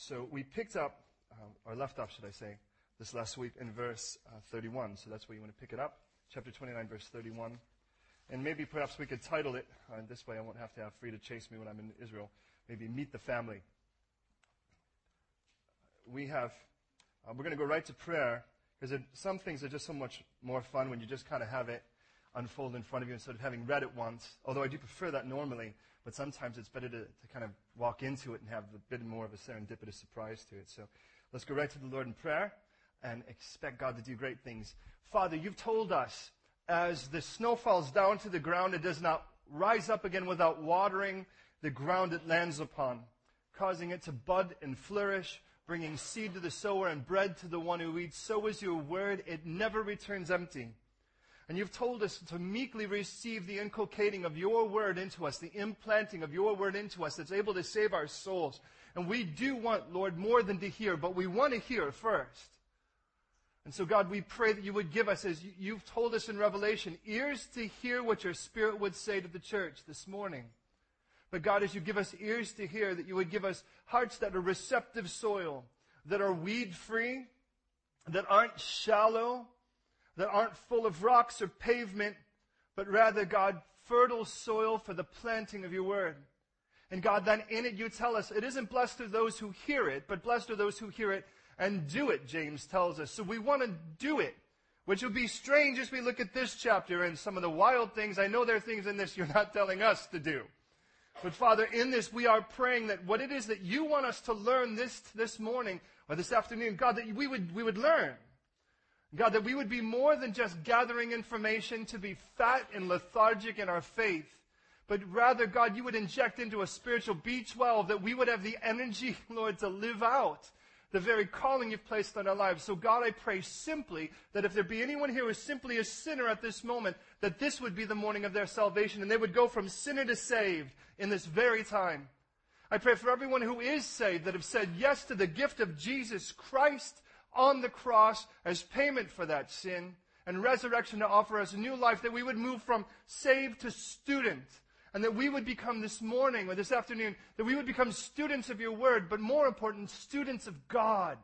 So we picked up, um, or left off, should I say, this last week in verse uh, 31. So that's where you want to pick it up. Chapter 29, verse 31. And maybe perhaps we could title it, uh, this way I won't have to have free to chase me when I'm in Israel. Maybe Meet the Family. We have, uh, we're going to go right to prayer because some things are just so much more fun when you just kind of have it unfold in front of you instead of having read it once. Although I do prefer that normally, but sometimes it's better to, to kind of walk into it and have a bit more of a serendipitous surprise to it. So let's go right to the Lord in prayer and expect God to do great things. Father, you've told us as the snow falls down to the ground, it does not rise up again without watering the ground it lands upon, causing it to bud and flourish, bringing seed to the sower and bread to the one who eats. So is your word. It never returns empty. And you've told us to meekly receive the inculcating of your word into us, the implanting of your word into us that's able to save our souls. And we do want, Lord, more than to hear, but we want to hear first. And so, God, we pray that you would give us, as you've told us in Revelation, ears to hear what your Spirit would say to the church this morning. But God, as you give us ears to hear, that you would give us hearts that are receptive soil, that are weed free, that aren't shallow, that aren't full of rocks or pavement, but rather, God, fertile soil for the planting of your word. And God, then in it you tell us it isn't blessed are those who hear it, but blessed are those who hear it and do it, James tells us. So we want to do it, which would be strange as we look at this chapter and some of the wild things. I know there are things in this you're not telling us to do. But Father, in this we are praying that what it is that you want us to learn this, this morning or this afternoon, God, that we would, we would learn. God, that we would be more than just gathering information to be fat and lethargic in our faith, but rather, God, you would inject into a spiritual B12 that we would have the energy, Lord, to live out the very calling you've placed on our lives. So God, I pray simply that if there be anyone here who is simply a sinner at this moment, that this would be the morning of their salvation and they would go from sinner to saved in this very time. I pray for everyone who is saved that have said yes to the gift of Jesus Christ on the cross as payment for that sin and resurrection to offer us a new life, that we would move from saved to student. And that we would become this morning or this afternoon, that we would become students of your word, but more important, students of God.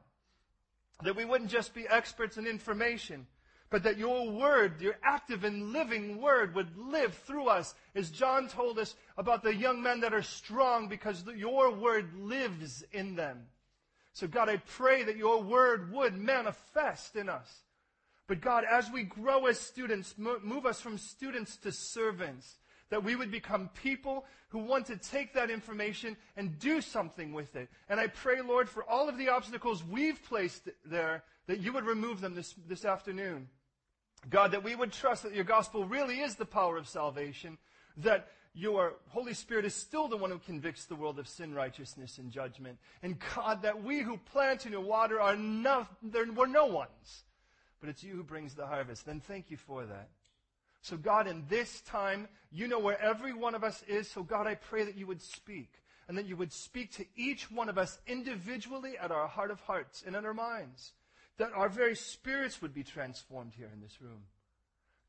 That we wouldn't just be experts in information, but that your word, your active and living word would live through us. As John told us about the young men that are strong because your word lives in them. So God, I pray that your word would manifest in us. But God, as we grow as students, move us from students to servants. That we would become people who want to take that information and do something with it. And I pray, Lord, for all of the obstacles we've placed there, that you would remove them this, this afternoon. God, that we would trust that your gospel really is the power of salvation, that your Holy Spirit is still the one who convicts the world of sin, righteousness, and judgment. And God, that we who plant and who water are no, there were no ones, but it's you who brings the harvest. Then thank you for that. So God, in this time, you know where every one of us is. So God, I pray that you would speak and that you would speak to each one of us individually at our heart of hearts and in our minds. That our very spirits would be transformed here in this room.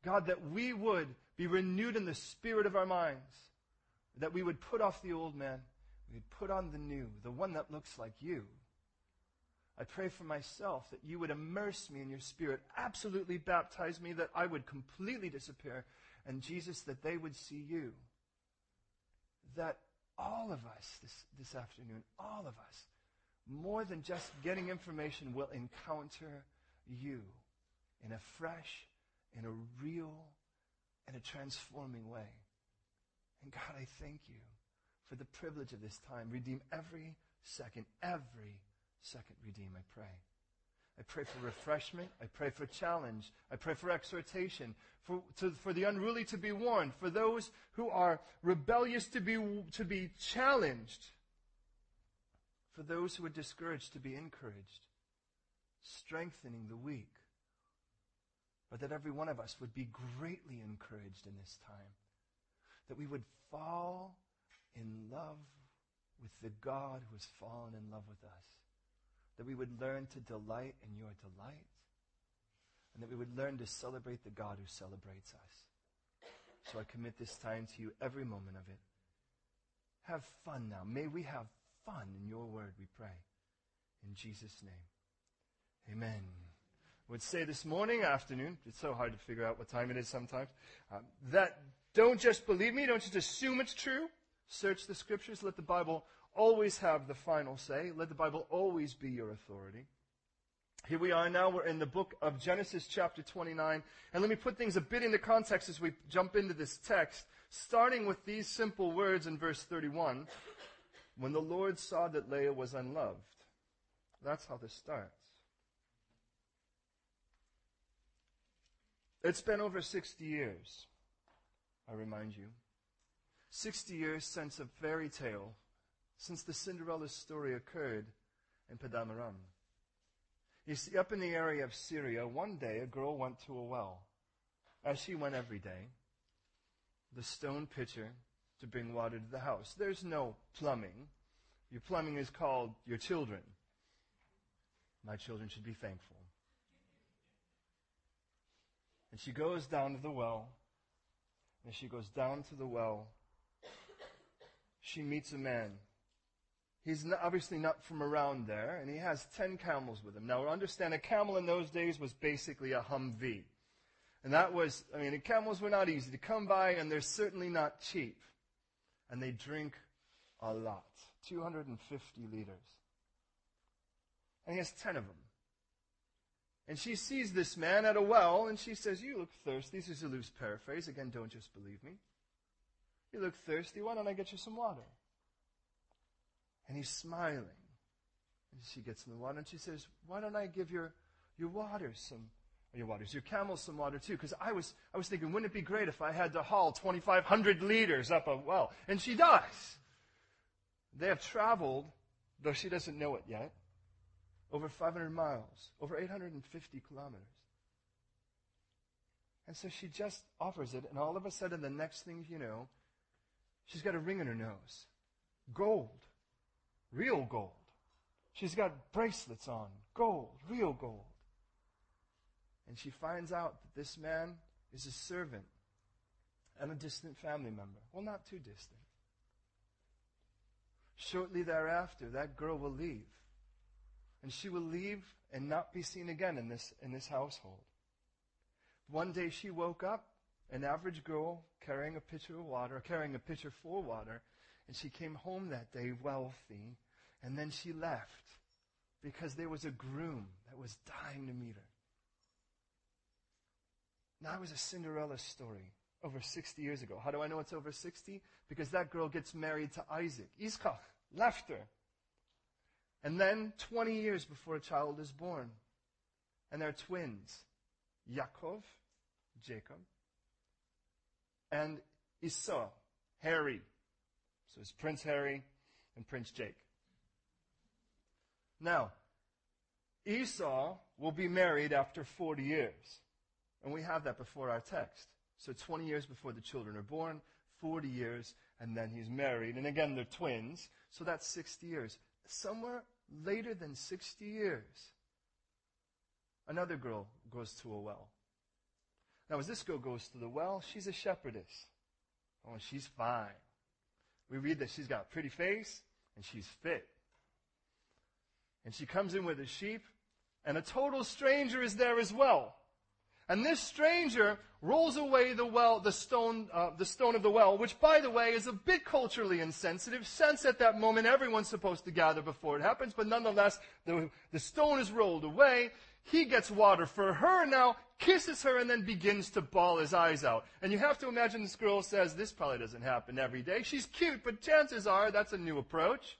God, that we would be renewed in the spirit of our minds, that we would put off the old man, we would put on the new, the one that looks like you. I pray for myself that you would immerse me in your spirit, absolutely baptize me, that I would completely disappear, and Jesus, that they would see you. That all of us this, this afternoon, all of us, more than just getting information, will encounter you in a fresh in a real and a transforming way. And God, I thank you for the privilege of this time. Redeem every second, every second, redeem, I pray. I pray for refreshment. I pray for challenge. I pray for exhortation. For, to, for the unruly to be warned. For those who are rebellious to be, to be challenged. For those who are discouraged to be encouraged. Strengthening the weak but that every one of us would be greatly encouraged in this time. That we would fall in love with the God who has fallen in love with us. That we would learn to delight in your delight. And that we would learn to celebrate the God who celebrates us. So I commit this time to you, every moment of it. Have fun now. May we have fun in your word, we pray. In Jesus' name. Amen. Would say this morning, afternoon, it's so hard to figure out what time it is sometimes, um, that don't just believe me, don't just assume it's true. Search the scriptures. Let the Bible always have the final say. Let the Bible always be your authority. Here we are now. We're in the book of Genesis, chapter 29. And let me put things a bit into context as we jump into this text, starting with these simple words in verse 31. When the Lord saw that Leah was unloved. That's how this starts. It's been over 60 years, I remind you. 60 years since a fairy tale, since the Cinderella story occurred in Padan Aram. You see, up in the area of Syria, one day a girl went to a well, as she went every day, the stone pitcher to bring water to the house. There's no plumbing. Your plumbing is called your children. My children should be thankful. And she goes down to the well. And she goes down to the well. She meets a man He's obviously not from around there, and he has 10 camels with him. Now, understand, a camel in those days was basically a Humvee. And that was, I mean, camels were not easy to come by, and they're certainly not cheap. And they drink a lot 250 liters. And he has 10 of them. And she sees this man at a well, and she says, You look thirsty. This is a loose paraphrase. Again, don't just believe me. You look thirsty. Why don't I get you some water? And he's smiling. And she gets in the water and she says, Why don't I give your, your waters some, your waters, your camel some water too? Because I was, I was thinking, wouldn't it be great if I had to haul 2,500 liters up a well? And she does. They have traveled, though she doesn't know it yet, over 500 miles, over 850 kilometers. And so she just offers it, and all of a sudden, the next thing you know, she's got a ring in her nose. Gold real gold. She's got bracelets on, gold, real gold. And she finds out that this man is a servant and a distant family member. Well, not too distant. Shortly thereafter, that girl will leave. And she will leave and not be seen again in this, in this household. One day she woke up, an average girl carrying a pitcher of water, carrying a pitcher full of water, and she came home that day wealthy, and then she left because there was a groom that was dying to meet her. Now, it was a Cinderella story over 60 years ago. How do I know it's over 60? Because that girl gets married to Isaac. Yitzchak left her. And then, 20 years before a child is born, and they're twins Yaakov, Jacob, and Esau, Harry, so it's Prince Harry and Prince Jake. Now, Esau will be married after 40 years. And we have that before our text. So 20 years before the children are born, 40 years, and then he's married. And again, they're twins. So that's 60 years. Somewhere later than 60 years, another girl goes to a well. Now, as this girl goes to the well, she's a shepherdess. Oh, she's fine we read that she's got a pretty face and she's fit. And she comes in with a sheep, and a total stranger is there as well. And this stranger rolls away the well, the stone, uh, the stone of the well, which, by the way, is a bit culturally insensitive. Since at that moment everyone's supposed to gather before it happens, but nonetheless, the, the stone is rolled away. He gets water for her now, kisses her, and then begins to bawl his eyes out. And you have to imagine this girl says, This probably doesn't happen every day. She's cute, but chances are that's a new approach.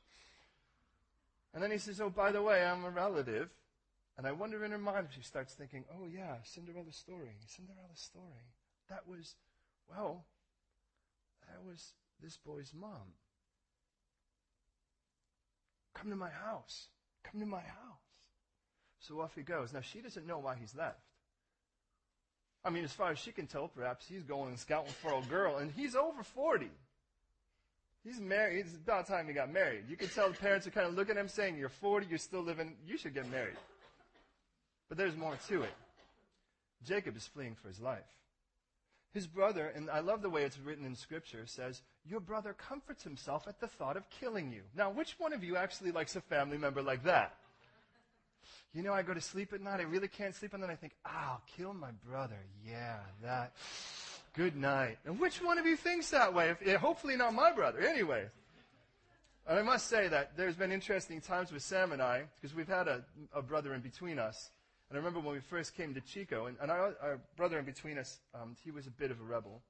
And then he says, Oh, by the way, I'm a relative. And I wonder in her mind if she starts thinking, Oh, yeah, Cinderella's story. Cinderella's story. That was, well, that was this boy's mom. Come to my house. Come to my house. So off he goes. Now, she doesn't know why he's left. I mean, as far as she can tell, perhaps he's going and scouting for a girl, and he's over 40. He's married. It's about time he got married. You can tell the parents are kind of looking at him saying, You're 40, you're still living, you should get married. But there's more to it. Jacob is fleeing for his life. His brother, and I love the way it's written in Scripture, says, Your brother comforts himself at the thought of killing you. Now, which one of you actually likes a family member like that? You know, I go to sleep at night, I really can't sleep, and then I think, ah, I'll kill my brother. Yeah, that. Good night. And which one of you thinks that way? If, yeah, hopefully not my brother. Anyway. And I must say that there's been interesting times with Sam and I, because we've had a, a, brother in between us. And I remember when we first came to Chico, and, and our, our, brother in between us, um, he was a bit of a rebel.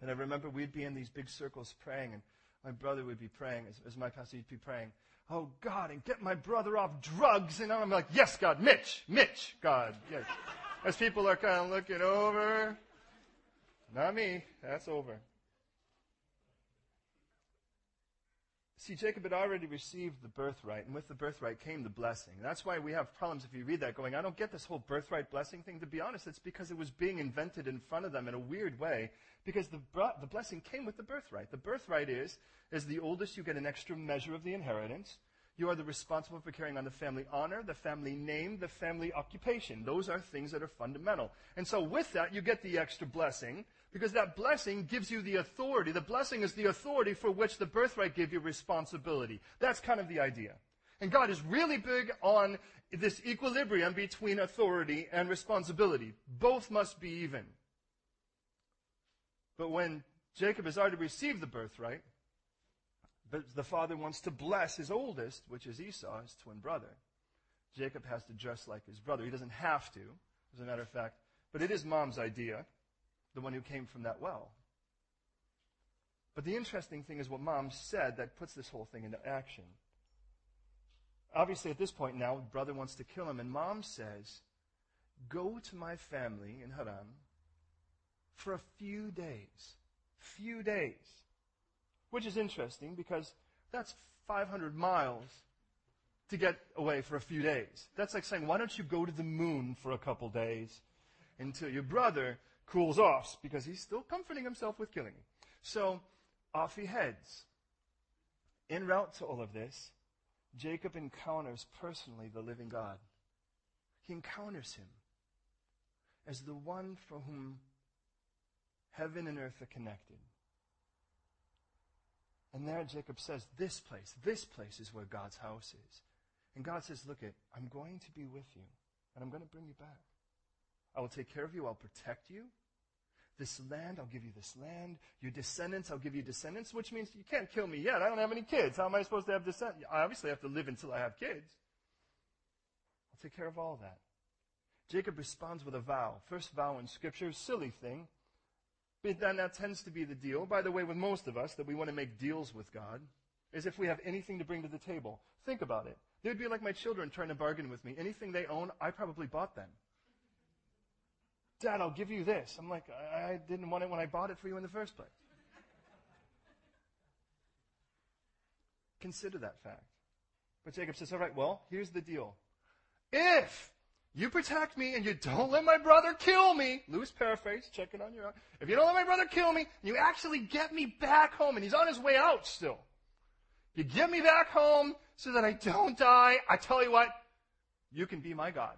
And I remember we'd be in these big circles praying, and my brother would be praying, as, as my pastor, he'd be praying, Oh God, and get my brother off drugs. And I'm like, Yes, God, Mitch, Mitch, God. Yes. As people are kind of looking over, not me, that's over. See, Jacob had already received the birthright, and with the birthright came the blessing. That's why we have problems if you read that going, I don't get this whole birthright blessing thing. To be honest, it's because it was being invented in front of them in a weird way, because the, the blessing came with the birthright. The birthright is, as the oldest, you get an extra measure of the inheritance. You are the responsible for carrying on the family honor, the family name, the family occupation. Those are things that are fundamental. And so with that, you get the extra blessing. Because that blessing gives you the authority. The blessing is the authority for which the birthright gave you responsibility. That's kind of the idea. And God is really big on this equilibrium between authority and responsibility. Both must be even. But when Jacob has already received the birthright, but the father wants to bless his oldest, which is Esau, his twin brother. Jacob has to dress like his brother. He doesn't have to, as a matter of fact, but it is mom's idea the one who came from that well. But the interesting thing is what mom said that puts this whole thing into action. Obviously, at this point now, brother wants to kill him, and mom says, Go to my family in Haran for a few days. Few days. Which is interesting because that's 500 miles to get away for a few days. That's like saying, Why don't you go to the moon for a couple days until your brother cools off because he's still comforting himself with killing me. So off he heads. En route to all of this, Jacob encounters personally the living God. He encounters him as the one for whom heaven and earth are connected. And there Jacob says, This place, this place is where God's house is. And God says, Look, it, I'm going to be with you, and I'm going to bring you back. I will take care of you. I'll protect you. This land, I'll give you this land. Your descendants, I'll give you descendants, which means you can't kill me yet. I don't have any kids. How am I supposed to have descendants? I obviously have to live until I have kids. I'll take care of all that. Jacob responds with a vow. First vow in Scripture, silly thing. Then that tends to be the deal, by the way, with most of us, that we want to make deals with God, is if we have anything to bring to the table. Think about it. They would be like my children trying to bargain with me. Anything they own, I probably bought them. Dad, I'll give you this. I'm like, I didn't want it when I bought it for you in the first place. Consider that fact. But Jacob says, All right, well, here's the deal. If you protect me and you don't let my brother kill me, loose paraphrase, check it on your own. If you don't let my brother kill me, you actually get me back home, and he's on his way out still, you get me back home so that I don't die, I tell you what, you can be my God.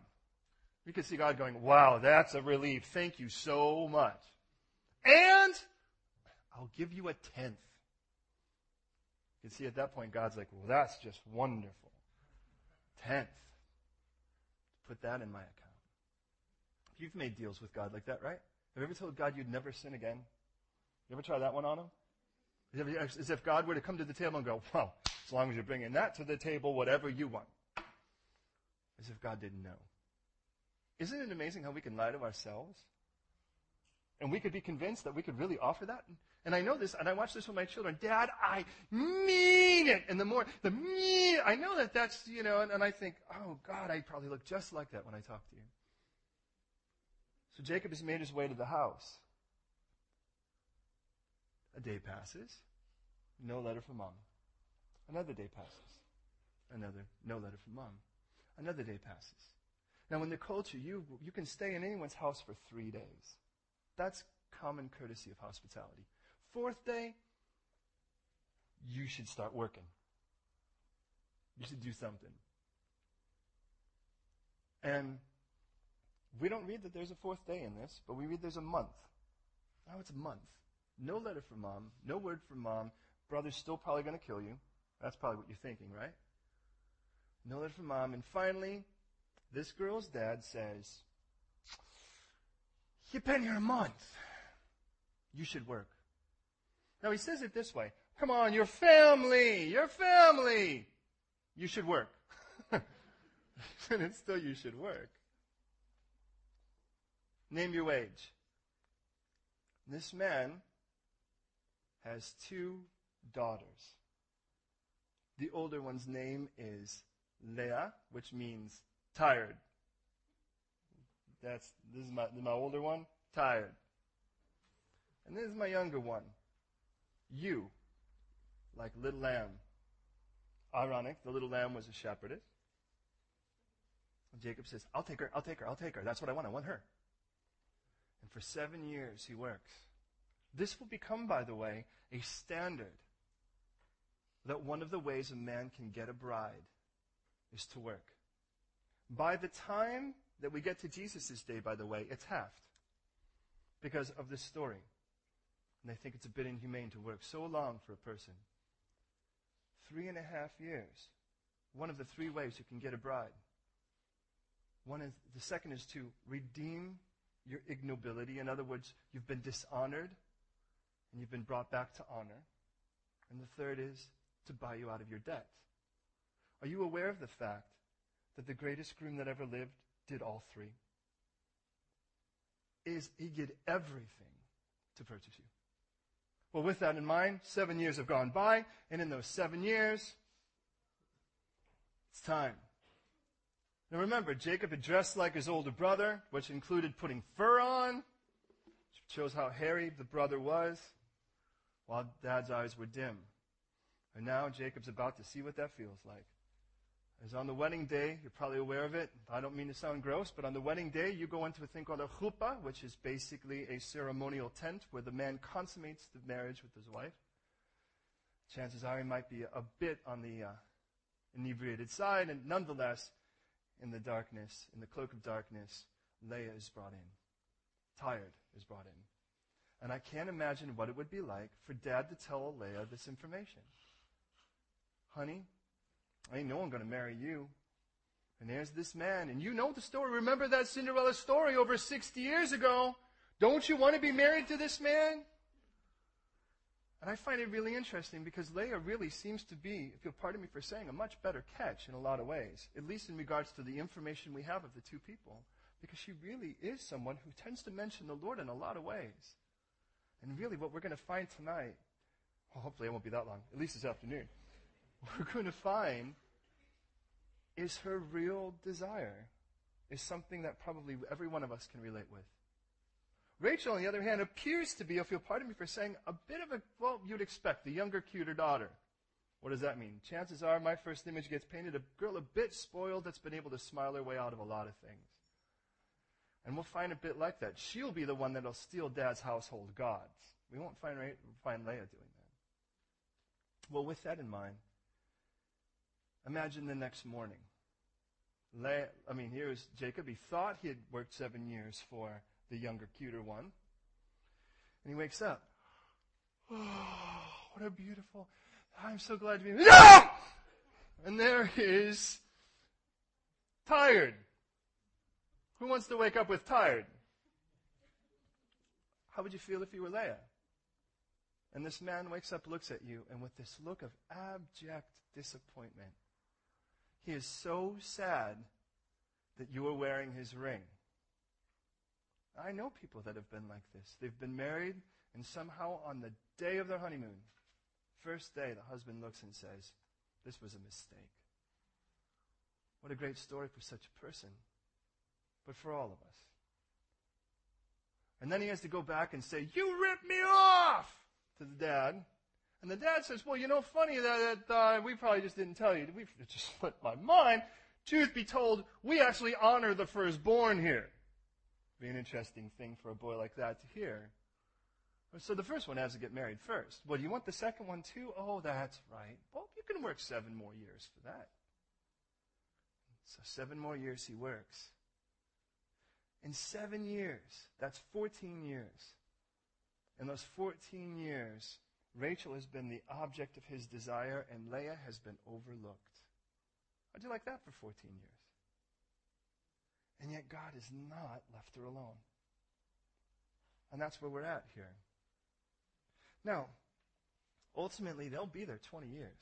You can see God going, wow, that's a relief. Thank you so much. And I'll give you a tenth. You can see at that point, God's like, well, that's just wonderful. Tenth. Put that in my account. You've made deals with God like that, right? Have you ever told God you'd never sin again? You ever try that one on him? As if God were to come to the table and go, well, as long as you're bringing that to the table, whatever you want. As if God didn't know. Isn't it amazing how we can lie to ourselves? And we could be convinced that we could really offer that. And I know this, and I watch this with my children. Dad, I mean it. And the more, the me, I know that that's, you know, and, and I think, oh God, I probably look just like that when I talk to you. So Jacob has made his way to the house. A day passes. No letter from mom. Another day passes. Another, no letter from mom. Another day passes. Now, in the culture, you, you can stay in anyone's house for three days. That's common courtesy of hospitality. Fourth day, you should start working. You should do something. And we don't read that there's a fourth day in this, but we read there's a month. Now it's a month. No letter from mom, no word from mom. Brother's still probably going to kill you. That's probably what you're thinking, right? No letter from mom. And finally, This girl's dad says, You've been here a month. You should work. Now he says it this way Come on, your family, your family. You should work. and it's still you should work. Name your wage. This man has two daughters. The older one's name is Leah, which means tired. That's this is my my older one, tired. And this is my younger one. Ewe, like little lamb. Ironic, the little lamb was a shepherdess. And Jacob says, I'll take her, I'll take her, I'll take her. That's what I want. I want her. And for seven years he works. This will become, by the way, a standard that one of the ways a man can get a bride is to work. By the time that we get to Jesus' day, by the way, it's halved because of this story. And I think it's a bit inhumane to work so long for a person. Three and a half years. One of the three ways you can get a bride. One is, the second is to redeem your ignobility. In other words, you've been dishonored and you've been brought back to honor. And the third is to buy you out of your debt. Are you aware of the fact that the greatest groom that ever lived did all three? Is he did everything to purchase you. Well, with that in mind, seven years have gone by, and in those seven years, it's time. Now remember, Jacob had dressed like his older brother, which included putting fur on, which shows how hairy the brother was, while dad's eyes were dim. And now Jacob's about to see what that feels like. As on the wedding day, you're probably aware of it. I don't mean to sound gross, but on the wedding day, you go into a thing called a chuppah, which is basically a ceremonial tent where the man consummates the marriage with his wife. Chances are he might be a bit on the uh, inebriated side, and nonetheless, in the darkness, in the cloak of darkness, Leah is brought in. Tired is brought in. And I can't imagine what it would be like for dad to tell Leah this information. Honey, ain't no one going to marry you. And there's this man, and you know the story. Remember that Cinderella story over 60 years ago? Don't you want to be married to this man? And I find it really interesting because Leah really seems to be, if you'll pardon me for saying, a much better catch in a lot of ways, at least in regards to the information we have of the two people. Because she really is someone who tends to mention the Lord in a lot of ways. And really, what we're going to find tonight, well, hopefully it won't be that long, at least this afternoon, we're going to find is her real desire, is something that probably every one of us can relate with. Rachel, on the other hand, appears to be, if you'll pardon me for saying, a bit of a, well, you'd expect, the younger, cuter daughter. What does that mean? Chances are my first image gets painted a girl a bit spoiled that's been able to smile her way out of a lot of things. And we'll find a bit like that. She'll be the one that'll steal dad's household gods. We won't find, find Leah doing that. Well, with that in mind, imagine the next morning. I mean, here's Jacob. He thought he had worked seven years for the younger, cuter one. And he wakes up. Oh, what a beautiful. I'm so glad to be. No! And there he is, tired. Who wants to wake up with tired? How would you feel if you were Leah? And this man wakes up, looks at you, and with this look of abject disappointment, he is so sad that you are wearing his ring. I know people that have been like this. They've been married, and somehow on the day of their honeymoon, first day, the husband looks and says, This was a mistake. What a great story for such a person but for all of us. And then he has to go back and say, You ripped me off to the dad. And the dad says, Well, you know, funny that, that uh, we probably just didn't tell you. We, just slipped my mind. Truth be told, we actually honor the firstborn here. Be an interesting thing for a boy like that to hear. So the first one has to get married first. Well, do you want the second one too? Oh, that's right. Well, you can work seven more years for that. So seven more years he works. In seven years, that's 14 years. In those 14 years, Rachel has been the object of his desire and Leah has been overlooked. How'd you like that for 14 years? And yet God has not left her alone. And that's where we're at here. Now, ultimately, they'll be there 20 years.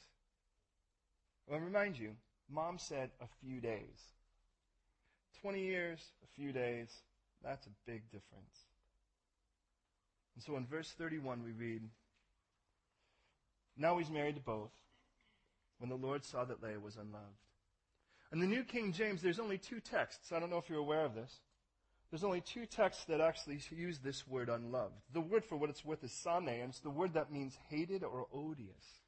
Well, I remind you, mom said a few days. 20 years, a few days, that's a big difference. And so in verse 31, we read Now he's married to both when the Lord saw that Leah was unloved. In the New King James, there's only two texts. I don't know if you're aware of this. There's only two texts that actually use this word unloved. The word for what it's worth is sane, and it's the word that means hated or odious.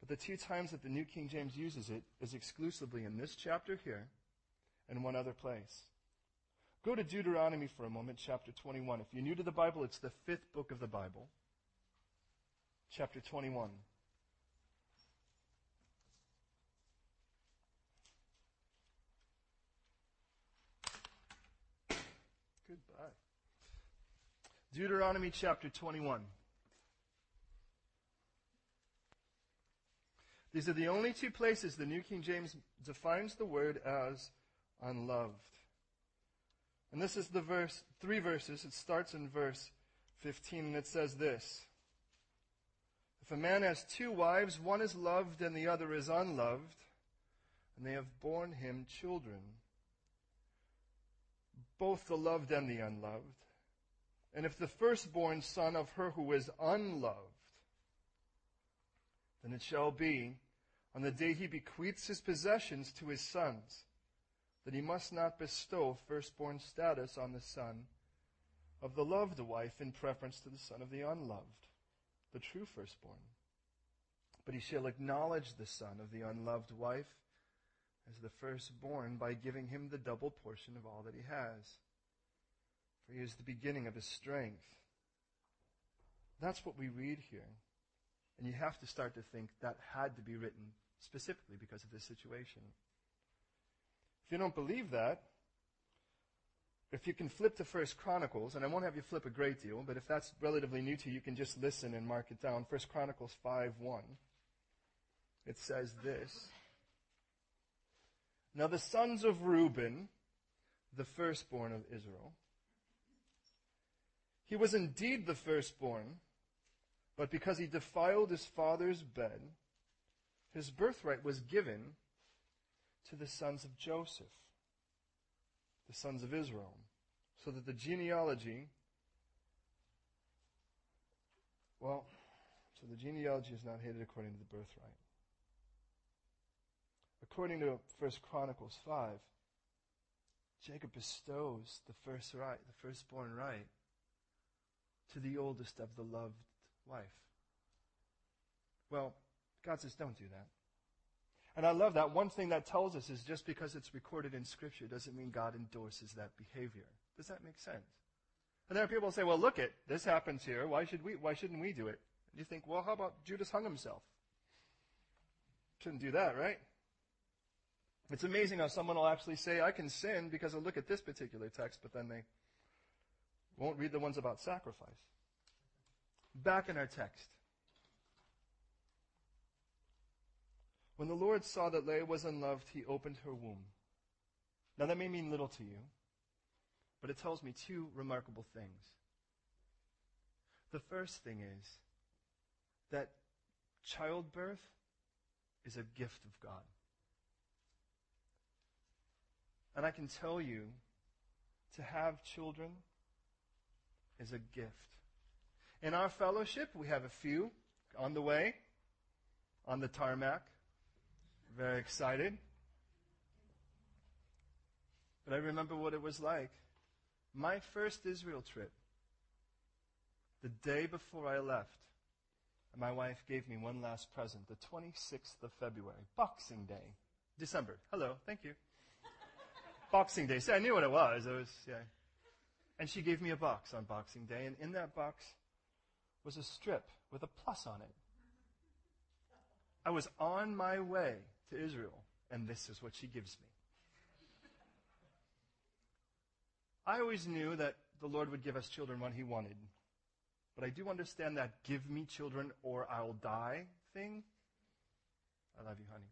But the two times that the New King James uses it is exclusively in this chapter here and one other place. Go to Deuteronomy for a moment, chapter 21. If you're new to the Bible, it's the fifth book of the Bible. Chapter 21. Goodbye. Deuteronomy chapter 21. These are the only two places the New King James defines the word as unloved. And this is the verse, three verses. It starts in verse 15 and it says this. If a man has two wives, one is loved and the other is unloved, and they have borne him children, both the loved and the unloved. And if the firstborn son of her who is unloved, then it shall be on the day he bequeaths his possessions to his sons that he must not bestow firstborn status on the son of the loved wife in preference to the son of the unloved, the true firstborn. But he shall acknowledge the son of the unloved wife as the firstborn by giving him the double portion of all that he has. For he is the beginning of his strength. That's what we read here. And you have to start to think that had to be written specifically because of this situation. If you don't believe that, if you can flip to First Chronicles, and I won't have you flip a great deal, but if that's relatively new to you, you can just listen and mark it down. First Chronicles 5 1. It says this. Now the sons of Reuben, the firstborn of Israel, he was indeed the firstborn, but because he defiled his father's bed, his birthright was given to the sons of Joseph, the sons of Israel, so that the genealogy, well, so the genealogy is not hated according to the birthright. According to 1 Chronicles 5, Jacob bestows the first right, the firstborn right, to the oldest of the loved wife. Well, God says, don't do that. And I love that. One thing that tells us is just because it's recorded in Scripture doesn't mean God endorses that behavior. Does that make sense? And there are people who say, well, look it, this happens here. Why should we, why shouldn't we do it? And you think, well, how about Judas hung himself? Shouldn't do that, right? It's amazing how someone will actually say, I can sin because I look at this particular text, but then they won't read the ones about sacrifice. Back in our text. When the Lord saw that Leah was unloved, he opened her womb. Now that may mean little to you, but it tells me two remarkable things. The first thing is that childbirth is a gift of God. And I can tell you, to have children is a gift. In our fellowship, we have a few on the way, on the tarmac. Very excited. But I remember what it was like. My first Israel trip, the day before I left, my wife gave me one last present, the 26th of February, Boxing Day, December. Hello, thank you. Boxing Day. See, I knew what it was. It was, yeah. And she gave me a box on Boxing Day, and in that box was a strip with a plus on it. I was on my way to Israel, and this is what she gives me. I always knew that the Lord would give us children when He wanted. But I do understand that give me children or I'll die thing. I love you, honey.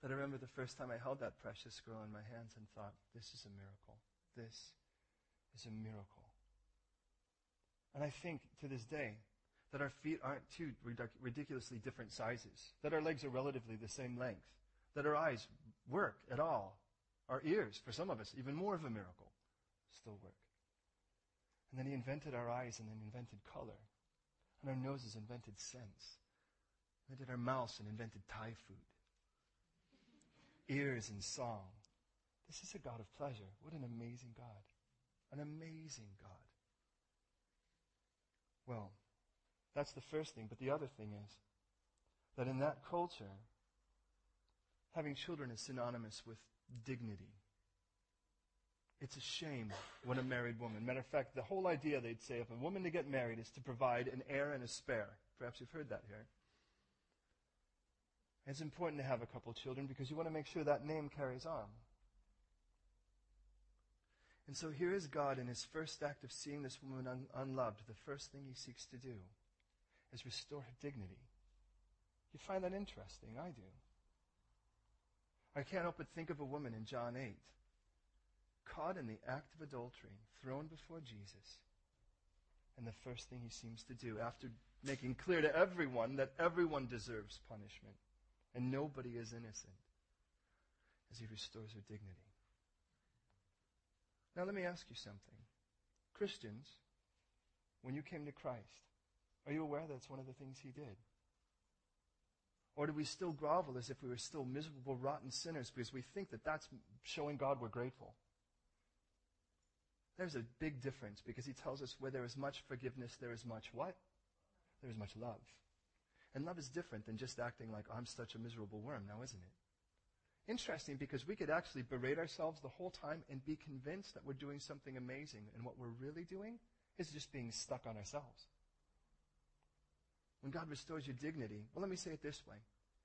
But I remember the first time I held that precious girl in my hands and thought, this is a miracle. This is a miracle. And I think to this day that our feet aren't two ridiculously different sizes, that our legs are relatively the same length, that our eyes work at all, our ears, for some of us, even more of a miracle, still work. And then he invented our eyes and then invented color. And our noses invented scents. Invented our mouths and invented Thai food. Ears and song. This is a God of pleasure. What an amazing God. An amazing God. Well, that's the first thing. But the other thing is that in that culture, having children is synonymous with dignity. It's a shame when a married woman, matter of fact, the whole idea they'd say of a woman to get married is to provide an heir and a spare. Perhaps you've heard that here. It's important to have a couple children because you want to make sure that name carries on. And so here is God in his first act of seeing this woman un- unloved. The first thing he seeks to do is restore her dignity. You find that interesting? I do. I can't help but think of a woman in John 8, caught in the act of adultery, thrown before Jesus. And the first thing he seems to do, after making clear to everyone that everyone deserves punishment and nobody is innocent, is he restores her dignity. Now, let me ask you something. Christians, when you came to Christ, are you aware that's one of the things he did? Or do we still grovel as if we were still miserable, rotten sinners because we think that that's showing God we're grateful? There's a big difference because he tells us where there is much forgiveness, there is much what? There is much love. And love is different than just acting like, I'm such a miserable worm now, isn't it? Interesting because we could actually berate ourselves the whole time and be convinced that we're doing something amazing. And what we're really doing is just being stuck on ourselves. When God restores your dignity, well, let me say it this way.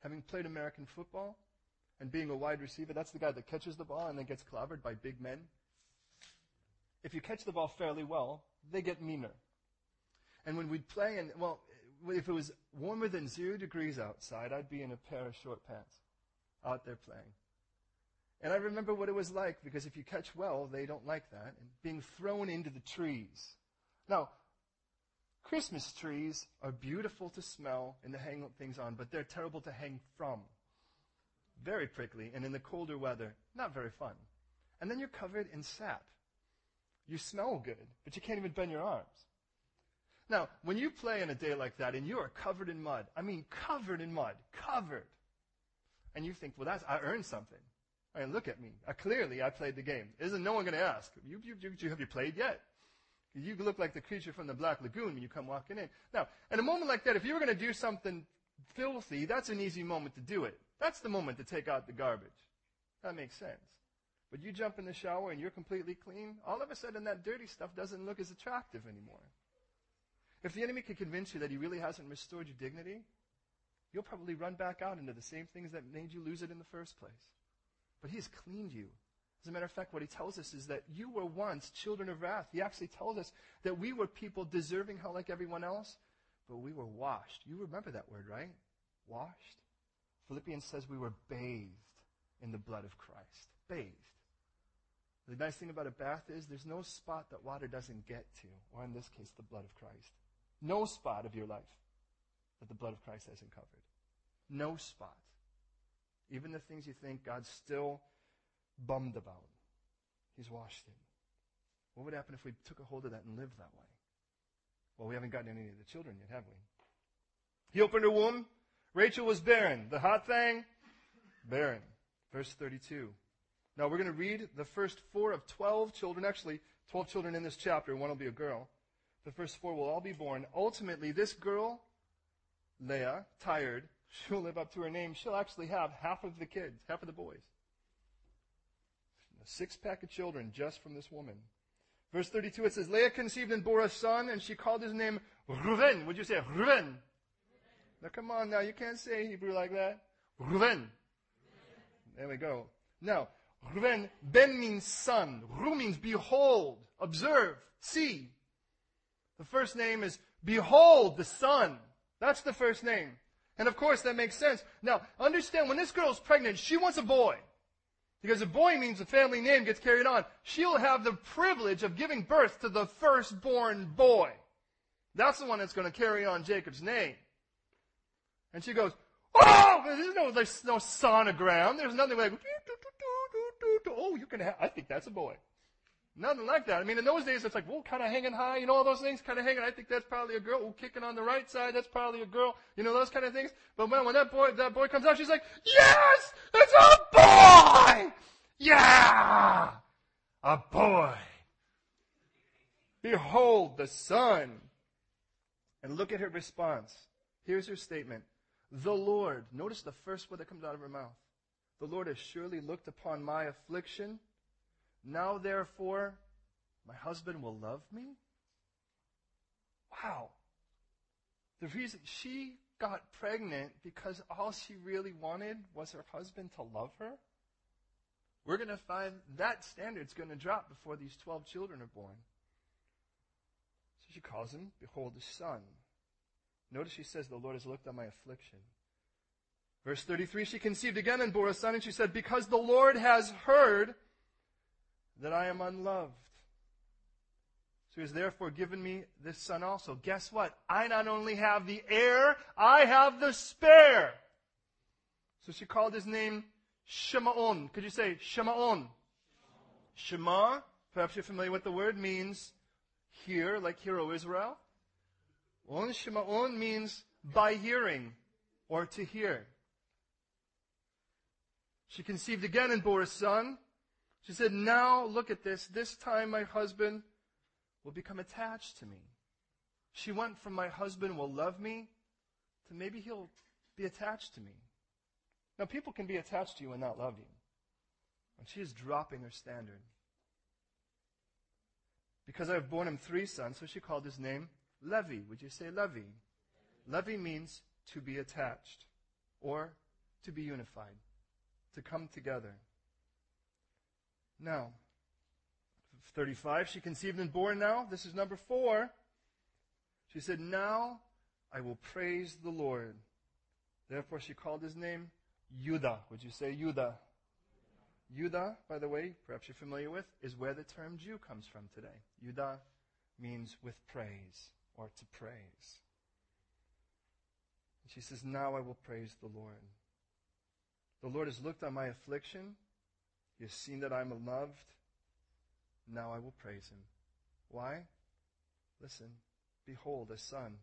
Having played American football and being a wide receiver, that's the guy that catches the ball and then gets clobbered by big men. If you catch the ball fairly well, they get meaner. And when we'd play, and well, if it was warmer than zero degrees outside, I'd be in a pair of short pants out there playing. And I remember what it was like because if you catch well, they don't like that. And being thrown into the trees. Now, Christmas trees are beautiful to smell and to hang things on, but they're terrible to hang from. Very prickly, and in the colder weather, not very fun. And then you're covered in sap. You smell good, but you can't even bend your arms. Now, when you play in a day like that and you are covered in mud, I mean covered in mud, covered, and you think, well, that's, I earned something. I mean, look at me. I, clearly, I played the game. Isn't no one going to ask, you, you, you, have you played yet? You look like the creature from the Black Lagoon when you come walking in. Now, in a moment like that, if you were going to do something filthy, that's an easy moment to do it. That's the moment to take out the garbage. That makes sense. But you jump in the shower and you're completely clean, all of a sudden that dirty stuff doesn't look as attractive anymore. If the enemy can convince you that he really hasn't restored your dignity, you'll probably run back out into the same things that made you lose it in the first place. But he has cleaned you. As a matter of fact, what he tells us is that you were once children of wrath. He actually tells us that we were people deserving hell like everyone else, but we were washed. You remember that word, right? Washed. Philippians says we were bathed in the blood of Christ. Bathed. The nice thing about a bath is there's no spot that water doesn't get to, or in this case, the blood of Christ. No spot of your life that the blood of Christ hasn't covered. No spot. Even the things you think God's still bummed about, He's washed it. What would happen if we took a hold of that and lived that way? Well, we haven't gotten any of the children yet, have we? He opened her womb. Rachel was barren. The hot thing, barren. Verse 32. Now we're going to read the first four of 12 children, actually 12 children in this chapter. One will be a girl. The first four will all be born. Ultimately, this girl Leah, tired, she'll live up to her name. She'll actually have half of the kids, half of the boys. A six pack of children just from this woman. Verse 32, it says, Leah conceived and bore a son, and she called his name Reuven. Would you say Reuven? Now come on now, you can't say Hebrew like that. Reuven. There we go. Now, Reuven, Ben means son. Ru means behold, observe, see. The first name is behold the son. That's the first name. And of course, that makes sense. Now, understand when this girl's pregnant, she wants a boy. Because a boy means the family name gets carried on. She'll have the privilege of giving birth to the firstborn boy. That's the one that's going to carry on Jacob's name. And she goes, Oh, there's no, there's no sonogram. There's nothing like, oh, you can have, I think that's a boy. Nothing like that. I mean, in those days, it's like, well, kind of hanging high, you know, all those things, kind of hanging. I think that's probably a girl. Oh, kicking on the right side, that's probably a girl. You know, those kind of things. But when that boy, that boy comes out, she's like, yes, it's a boy! Yeah! A boy. Behold the son. And look at her response. Here's her statement. The Lord, notice the first word that comes out of her mouth. The Lord has surely looked upon my affliction. Now, therefore, my husband will love me? Wow. The reason she got pregnant because all she really wanted was her husband to love her? We're going to find that standard's going to drop before these 12 children are born. So she calls him, Behold, the son. Notice she says, The Lord has looked on my affliction. Verse 33, she conceived again and bore a son, and she said, Because the Lord has heard that I am unloved. So he has therefore given me this son also. Guess what? I not only have the heir, I have the spare. So she called his name Shemaon. Could you say Shemaon? Shema, perhaps you're familiar with the word, means hear, like hero Israel. On Shemaon means by hearing or to hear. She conceived again and bore a son. She said, Now look at this. This time my husband will become attached to me. She went from my husband will love me to maybe he'll be attached to me. Now, people can be attached to you and not love you. And she is dropping her standard. Because I have borne him three sons, so she called his name Levi. Would you say Levi? Levi means to be attached or to be unified to come together. Now, 35, she conceived and bore now. This is number four. She said, Now I will praise the Lord. Therefore, she called his name Judah. Would you say Judah? Judah, by the way, perhaps you're familiar with, is where the term Jew comes from today. Judah means with praise or to praise. And she says, Now I will praise the Lord. The Lord has looked on my affliction. Has seen that I'm loved. Now I will praise him. Why? Listen. Behold, a son,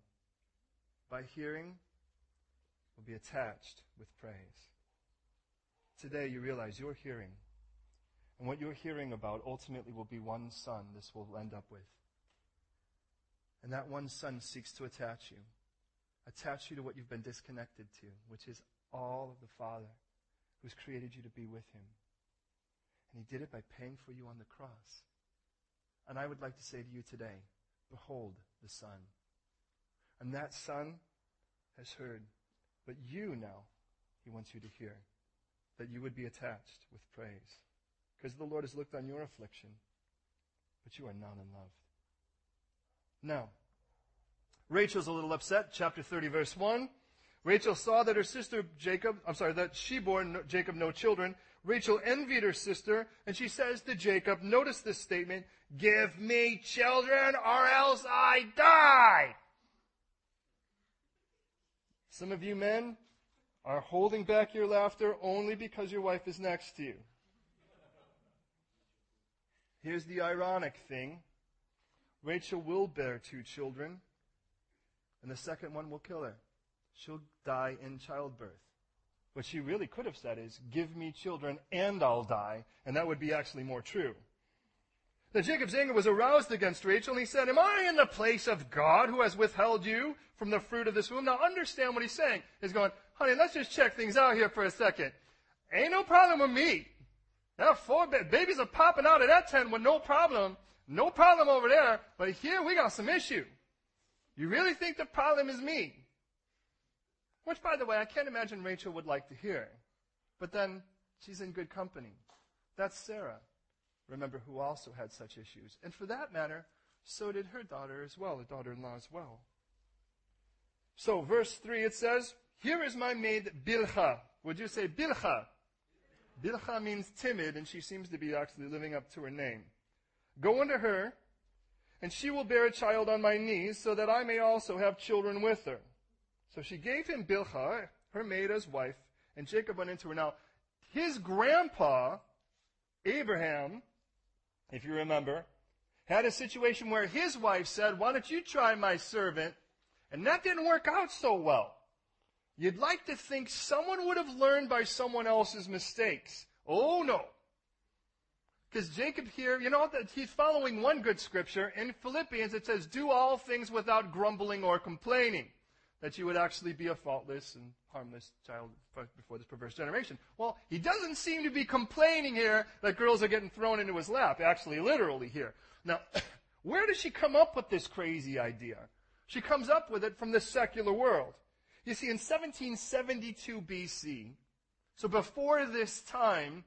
by hearing, will be attached with praise. Today you realize you're hearing. And what you're hearing about ultimately will be one son this will end up with. And that one son seeks to attach you. Attach you to what you've been disconnected to, which is all of the Father who's created you to be with him. And he did it by paying for you on the cross. And I would like to say to you today, behold the Son. And that Son has heard. But you now, he wants you to hear. That you would be attached with praise. Because the Lord has looked on your affliction. But you are not unloved. Now, Rachel's a little upset. Chapter 30, verse 1. Rachel saw that her sister Jacob, I'm sorry, that she bore Jacob no children. Rachel envied her sister, and she says to Jacob, notice this statement, give me children or else I die. Some of you men are holding back your laughter only because your wife is next to you. Here's the ironic thing. Rachel will bear two children, and the second one will kill her she'll die in childbirth. What she really could have said is, Give me children and I'll die. And that would be actually more true. Now Jacob's anger was aroused against Rachel, and he said, Am I in the place of God who has withheld you from the fruit of this womb? Now understand what he's saying. He's going, Honey, let's just check things out here for a second. Ain't no problem with me. Now four ba- babies are popping out of that tent with no problem. No problem over there. But here we got some issue. You really think the problem is me? Which, by the way, I can't imagine Rachel would like to hear. But then she's in good company. That's Sarah. Remember, who also had such issues. And for that matter, so did her daughter as well, her daughter in law as well. So, verse 3, it says, Here is my maid Bilhah. Would you say Bilhah? Bilhah means timid, and she seems to be actually living up to her name. Go unto her, and she will bear a child on my knees, so that I may also have children with her. So she gave him Bilhah, her maid as wife, and Jacob went into her. Now, his grandpa, Abraham, if you remember, had a situation where his wife said, Why don't you try my servant? And that didn't work out so well. You'd like to think someone would have learned by someone else's mistakes. Oh no. Because Jacob here, you know, he's following one good scripture. In Philippians, it says, Do all things without grumbling or complaining. That you would actually be a faultless and harmless child before this perverse generation. Well, he doesn't seem to be complaining here that girls are getting thrown into his lap, actually, literally here. Now, where does she come up with this crazy idea? She comes up with it from the secular world. You see, in 1772 BC, so before this time,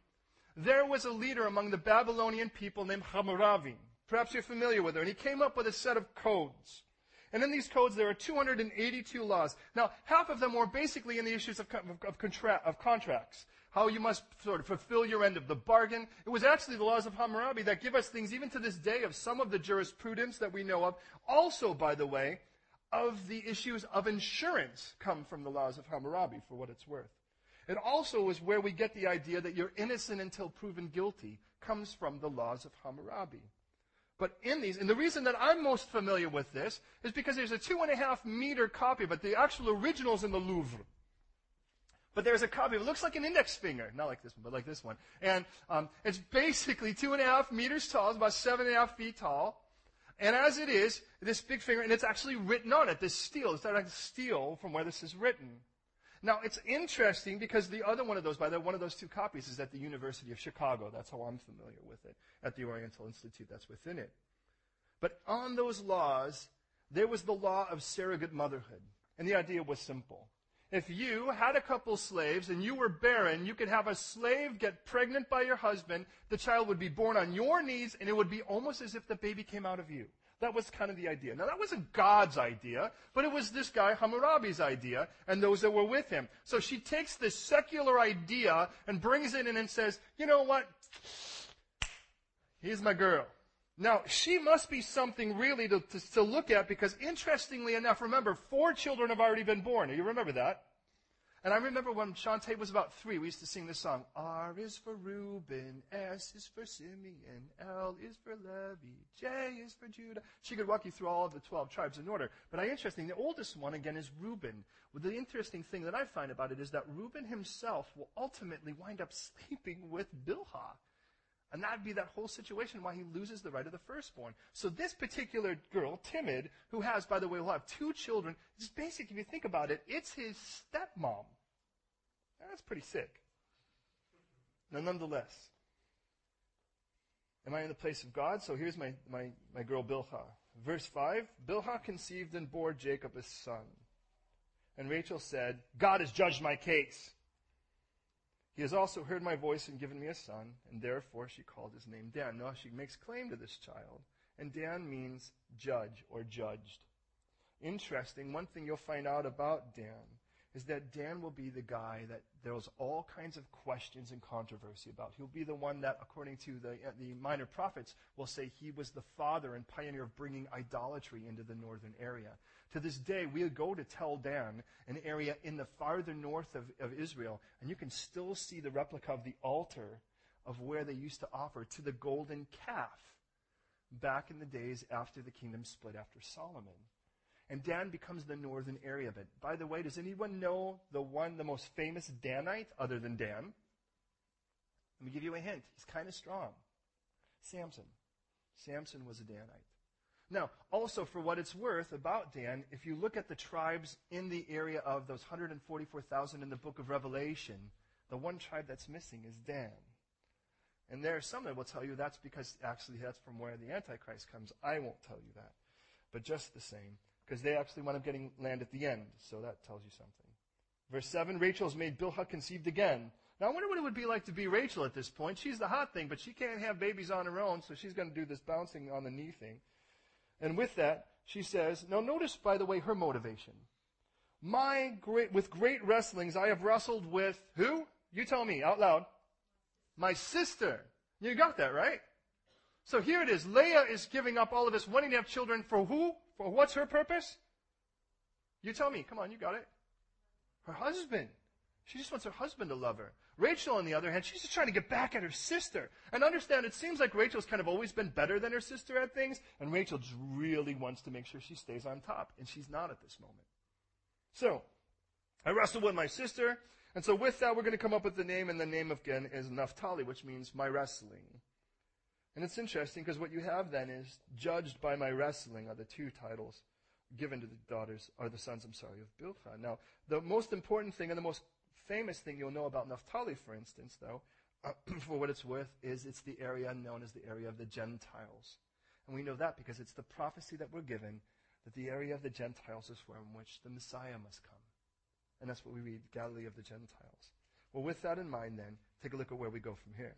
there was a leader among the Babylonian people named Hammurabi. Perhaps you're familiar with her. And he came up with a set of codes. And in these codes, there are 282 laws. Now, half of them were basically in the issues of, of, contra- of contracts. How you must sort of fulfill your end of the bargain. It was actually the laws of Hammurabi that give us things, even to this day, of some of the jurisprudence that we know of. Also, by the way, of the issues of insurance come from the laws of Hammurabi, for what it's worth. It also is where we get the idea that you're innocent until proven guilty, comes from the laws of Hammurabi. But in these, and the reason that I'm most familiar with this is because there's a two and a half meter copy, but the actual original is in the Louvre. But there's a copy. It looks like an index finger, not like this one, but like this one. And um, it's basically two and a half meters tall. It's about seven and a half feet tall. And as it is, this big finger, and it's actually written on it, this stele. It's not like steel from where this is written. Now, it's interesting because the other one of those, by the way, one of those two copies is at the University of Chicago. That's how I'm familiar with it, at the Oriental Institute that's within it. But on those laws, there was the law of surrogate motherhood. And the idea was simple. If you had a couple slaves and you were barren, you could have a slave get pregnant by your husband, the child would be born on your knees, and it would be almost as if the baby came out of you. That was kind of the idea. Now, that wasn't God's idea, but it was this guy Hammurabi's idea and those that were with him. So she takes this secular idea and brings it in and says, you know what? Here's my girl. Now, she must be something really to, to, to look at because interestingly enough, remember, four children have already been born. You remember that? And I remember when Shantae was about three, we used to sing this song. R is for Reuben, S is for Simeon, L is for Levi, J is for Judah. She could walk you through all of the 12 tribes in order. But I interesting, the oldest one again is Reuben. Well, the interesting thing that I find about it is that Reuben himself will ultimately wind up sleeping with Bilhah. And that'd be that whole situation why he loses the right of the firstborn. So this particular girl, timid, who has, by the way, will have two children, is basically, if you think about it, it's his stepmom. That's pretty sick. Now, nonetheless, am I in the place of God? So here's my, my, my girl Bilhah. Verse 5 Bilhah conceived and bore Jacob a son. And Rachel said, God has judged my case. He has also heard my voice and given me a son, and therefore she called his name Dan. Now she makes claim to this child, and Dan means judge or judged. Interesting, one thing you'll find out about Dan is that Dan will be the guy that there's all kinds of questions and controversy about. He'll be the one that, according to the, uh, the minor prophets, will say he was the father and pioneer of bringing idolatry into the northern area. To this day, we go to Tel Dan, an area in the farther north of, of Israel, and you can still see the replica of the altar of where they used to offer to the golden calf back in the days after the kingdom split after Solomon. And Dan becomes the northern area of it. By the way, does anyone know the one, the most famous Danite other than Dan? Let me give you a hint. He's kind of strong. Samson. Samson was a Danite. Now, also for what it's worth about Dan, if you look at the tribes in the area of those 144,000 in the book of Revelation, the one tribe that's missing is Dan. And there are some that will tell you that's because actually that's from where the Antichrist comes. I won't tell you that. But just the same, because they actually wind up getting land at the end. So that tells you something. Verse 7 Rachel's made Bilhah conceived again. Now, I wonder what it would be like to be Rachel at this point. She's the hot thing, but she can't have babies on her own, so she's going to do this bouncing on the knee thing. And with that, she says, now notice, by the way, her motivation. My great, with great wrestlings, I have wrestled with who? You tell me out loud. My sister. You got that, right? So here it is. Leah is giving up all of this, wanting to have children for who? For what's her purpose? You tell me. Come on, you got it. Her husband. She just wants her husband to love her. Rachel, on the other hand, she's just trying to get back at her sister. And understand, it seems like Rachel's kind of always been better than her sister at things, and Rachel just really wants to make sure she stays on top, and she's not at this moment. So, I wrestled with my sister, and so with that, we're going to come up with the name, and the name again is Naphtali, which means my wrestling. And it's interesting because what you have then is judged by my wrestling are the two titles given to the daughters, or the sons, I'm sorry, of Bilhah. Now, the most important thing and the most famous thing you'll know about Naphtali, for instance, though, uh, for what it's worth, is it's the area known as the area of the Gentiles. And we know that because it's the prophecy that we're given that the area of the Gentiles is where from which the Messiah must come. And that's what we read, Galilee of the Gentiles. Well, with that in mind, then, take a look at where we go from here.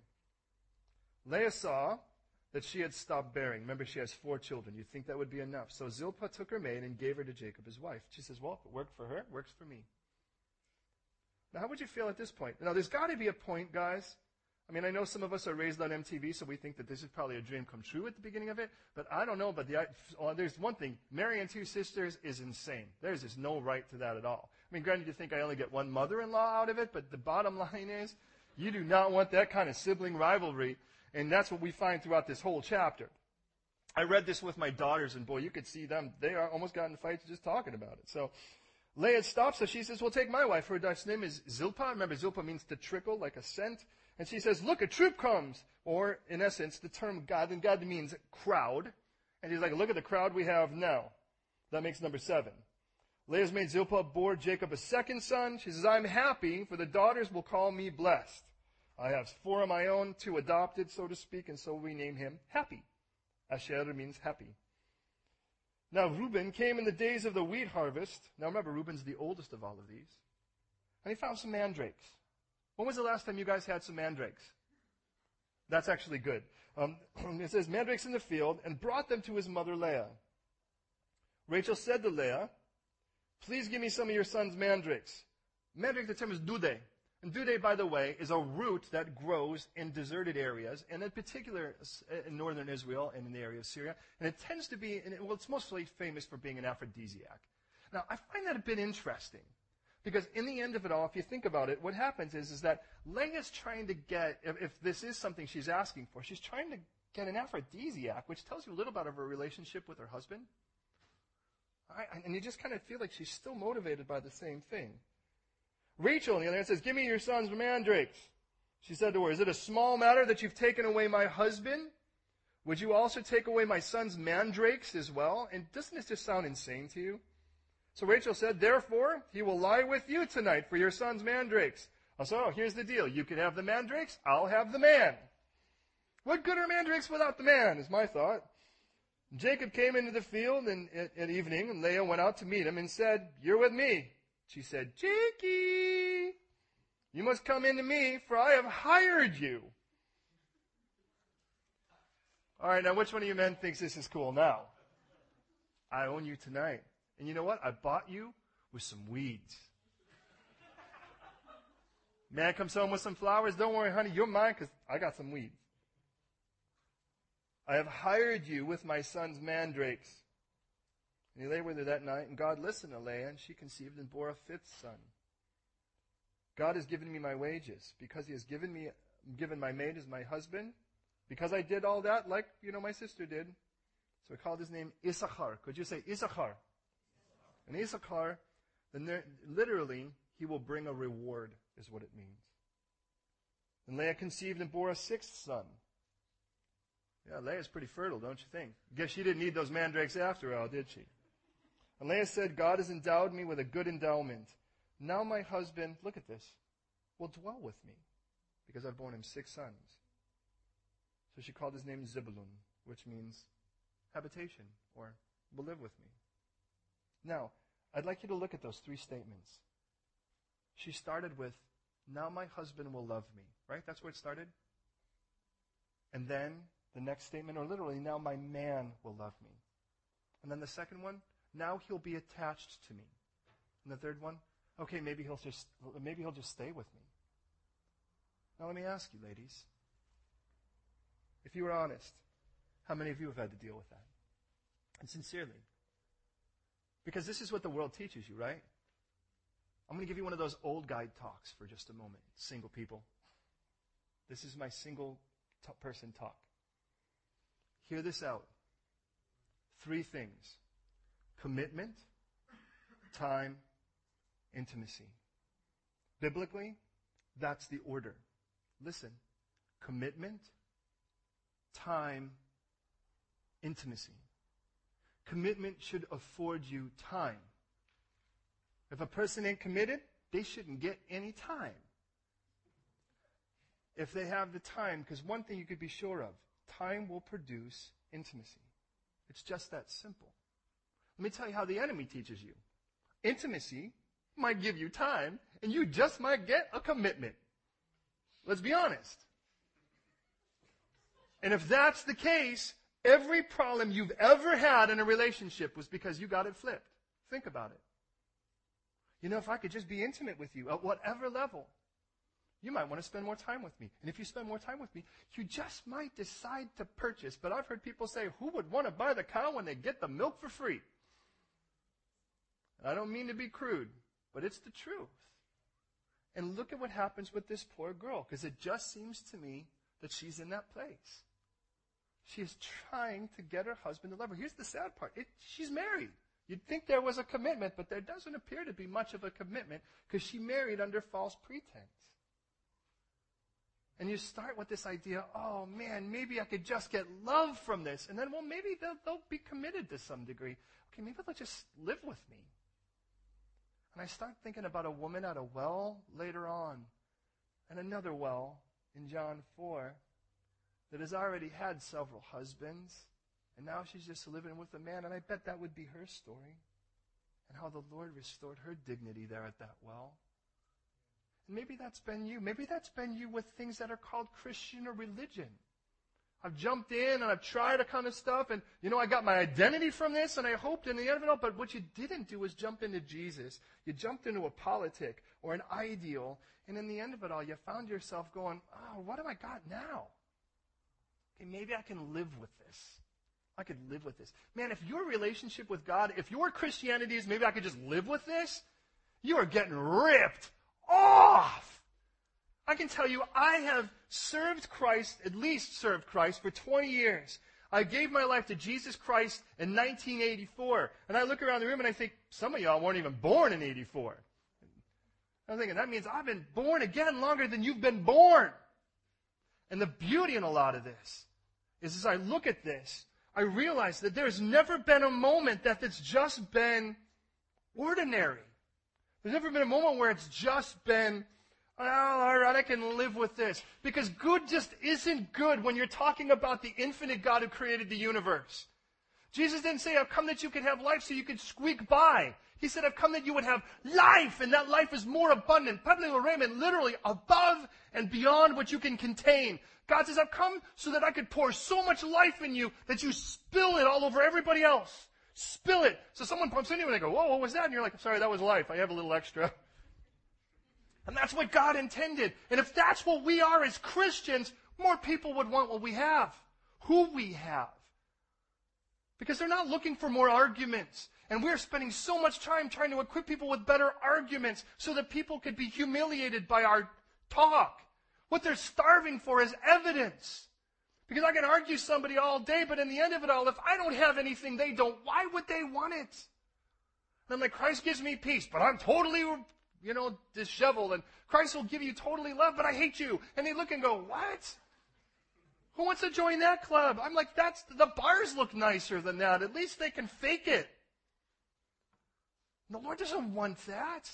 Leah saw that she had stopped bearing. Remember, she has four children. You'd think that would be enough. So Zilpah took her maid and gave her to Jacob, his wife. She says, Well, if it worked for her, it works for me. Now, how would you feel at this point? Now, there's got to be a point, guys. I mean, I know some of us are raised on MTV, so we think that this is probably a dream come true at the beginning of it. But I don't know. But the, well, there's one thing: marrying two sisters is insane. There's just no right to that at all. I mean, granted, you think I only get one mother-in-law out of it, but the bottom line is, you do not want that kind of sibling rivalry, and that's what we find throughout this whole chapter. I read this with my daughters, and boy, you could see them. They almost got in fights just talking about it. So Leah stops, her. she says, well, take my wife. Her Dutch name is Zilpah. Remember, Zilpah means to trickle, like a scent. And she says, look, a troop comes. Or, in essence, the term Gad, and Gad means crowd. And he's like, look at the crowd we have now. That makes number seven. Leah's maid Zilpah bore Jacob a second son. She says, I'm happy, for the daughters will call me blessed. I have four of my own, two adopted, so to speak, and so we name him Happy. Asher means happy. Now Reuben came in the days of the wheat harvest. Now remember, Reuben's the oldest of all of these. And he found some mandrakes. When was the last time you guys had some mandrakes? That's actually good. Um, it says, mandrakes in the field, and brought them to his mother Leah. Rachel said to Leah, Please give me some of your son's mandrakes. Mandrake, the term is dude. And dude, eh, by the way, is a root that grows in deserted areas, and in particular eh, in northern Israel and in the area of Syria. And it tends to be, well, it's mostly famous for being an aphrodisiac. Now, I find that a bit interesting. Because in the end of it all, if you think about it, what happens is, is that Leah's trying to get, if, if this is something she's asking for, she's trying to get an aphrodisiac, which tells you a little bit about her relationship with her husband. And you just kind of feel like she's still motivated by the same thing. Rachel, on the other hand, says, Give me your son's mandrakes. She said to her, Is it a small matter that you've taken away my husband? Would you also take away my son's mandrakes as well? And doesn't this just sound insane to you? So Rachel said, Therefore, he will lie with you tonight for your son's mandrakes. So here's the deal. You can have the mandrakes, I'll have the man. What good are mandrakes without the man, is my thought. Jacob came into the field at evening, and Leah went out to meet him and said, You're with me. She said, Jakey, you must come into me, for I have hired you. All right, now which one of you men thinks this is cool now? I own you tonight. And you know what? I bought you with some weeds. Man comes home with some flowers. Don't worry, honey, you're mine because I got some weeds. I have hired you with my son's mandrakes. And he lay with her that night, and God listened to Leah, and she conceived and bore a fifth son. God has given me my wages because he has given me given my maid as my husband. Because I did all that, like you know my sister did. So he called his name Issachar. Could you say Issachar? And Issachar, then literally, he will bring a reward, is what it means. And Leah conceived and bore a sixth son. Yeah, Leah's pretty fertile, don't you think? Guess she didn't need those mandrakes after all, did she? And Leah said, God has endowed me with a good endowment. Now my husband, look at this, will dwell with me because I've borne him six sons. So she called his name Zebulun, which means habitation or will live with me. Now, I'd like you to look at those three statements. She started with, Now my husband will love me, right? That's where it started. And then the next statement, or literally, Now my man will love me. And then the second one, Now he'll be attached to me. And the third one, okay, maybe he'll just maybe he'll just stay with me. Now let me ask you, ladies. If you were honest, how many of you have had to deal with that? And sincerely. Because this is what the world teaches you, right? I'm going to give you one of those old guide talks for just a moment. Single people. This is my single t- person talk. Hear this out. Three things commitment, time, intimacy. Biblically, that's the order. Listen commitment, time, intimacy. Commitment should afford you time. If a person ain't committed, they shouldn't get any time. If they have the time, because one thing you could be sure of time will produce intimacy. It's just that simple. Let me tell you how the enemy teaches you. Intimacy might give you time, and you just might get a commitment. Let's be honest. And if that's the case, every problem you've ever had in a relationship was because you got it flipped. Think about it. You know, if I could just be intimate with you at whatever level, you might want to spend more time with me. And if you spend more time with me, you just might decide to purchase. But I've heard people say, who would want to buy the cow when they get the milk for free? I don't mean to be crude, but it's the truth. And look at what happens with this poor girl, because it just seems to me that she's in that place. She is trying to get her husband to love her. Here's the sad part it, she's married. You'd think there was a commitment, but there doesn't appear to be much of a commitment because she married under false pretense. And you start with this idea, oh man, maybe I could just get love from this. And then, well, maybe they'll, they'll be committed to some degree. Okay, maybe they'll just live with me. And I start thinking about a woman at a well later on, and another well in John 4 that has already had several husbands, and now she's just living with a man, and I bet that would be her story, and how the Lord restored her dignity there at that well. And maybe that's been you. Maybe that's been you with things that are called Christian or religion. I've jumped in and I've tried a kind of stuff, and you know, I got my identity from this, and I hoped in the end of it all. But what you didn't do was jump into Jesus. You jumped into a politic or an ideal, and in the end of it all, you found yourself going, "Oh, what have I got now? Okay, maybe I can live with this. I could live with this. Man, if your relationship with God, if your Christianity is maybe I could just live with this, you are getting ripped off." I can tell you, I have served Christ, at least served Christ, for 20 years. I gave my life to Jesus Christ in 1984. And I look around the room and I think, some of y'all weren't even born in 84. I'm thinking, that means I've been born again longer than you've been born. And the beauty in a lot of this is as I look at this, I realize that there's never been a moment that it's just been ordinary. There's never been a moment where it's just been well, all right, I can live with this. Because good just isn't good when you're talking about the infinite God who created the universe. Jesus didn't say, I've come that you could have life so you could squeak by. He said, I've come that you would have life, and that life is more abundant. Pablo Raymond, literally above and beyond what you can contain. God says, I've come so that I could pour so much life in you that you spill it all over everybody else. Spill it. So someone pumps into you and they go, whoa, what was that? And you're like, sorry, that was life. I have a little extra. And that's what God intended. And if that's what we are as Christians, more people would want what we have, who we have. Because they're not looking for more arguments. And we're spending so much time trying to equip people with better arguments so that people could be humiliated by our talk. What they're starving for is evidence. Because I can argue somebody all day, but in the end of it all, if I don't have anything they don't, why would they want it? And I'm like, Christ gives me peace, but I'm totally you know, disheveled, and Christ will give you totally love, but I hate you. And they look and go, what? Who wants to join that club? I'm like, that's, the bars look nicer than that. At least they can fake it. The Lord doesn't want that.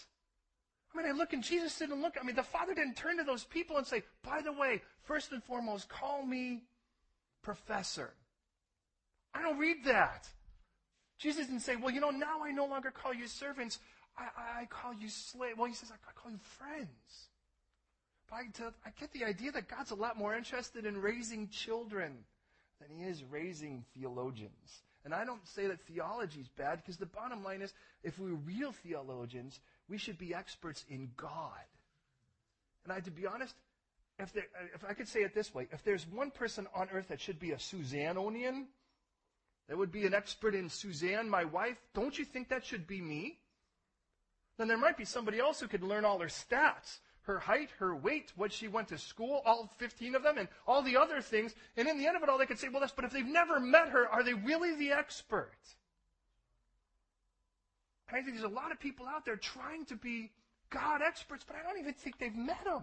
I mean, I look and Jesus didn't look. I mean, the Father didn't turn to those people and say, by the way, first and foremost, call me professor. I don't read that. Jesus didn't say, well, you know, now I no longer call you servants. I, I call you slave. Well, he says, I call you friends. But I, I get the idea that God's a lot more interested in raising children than he is raising theologians. And I don't say that theology is bad because the bottom line is if we're real theologians, we should be experts in God. And I, to be honest, if, there, if I could say it this way, if there's one person on earth that should be a Suzanneonian, that would be an expert in Suzanne, my wife, don't you think that should be me? Then there might be somebody else who could learn all her stats her height, her weight, what she went to school, all 15 of them, and all the other things. And in the end of it all, they could say, well, that's, but if they've never met her, are they really the expert? And I think there's a lot of people out there trying to be God experts, but I don't even think they've met him.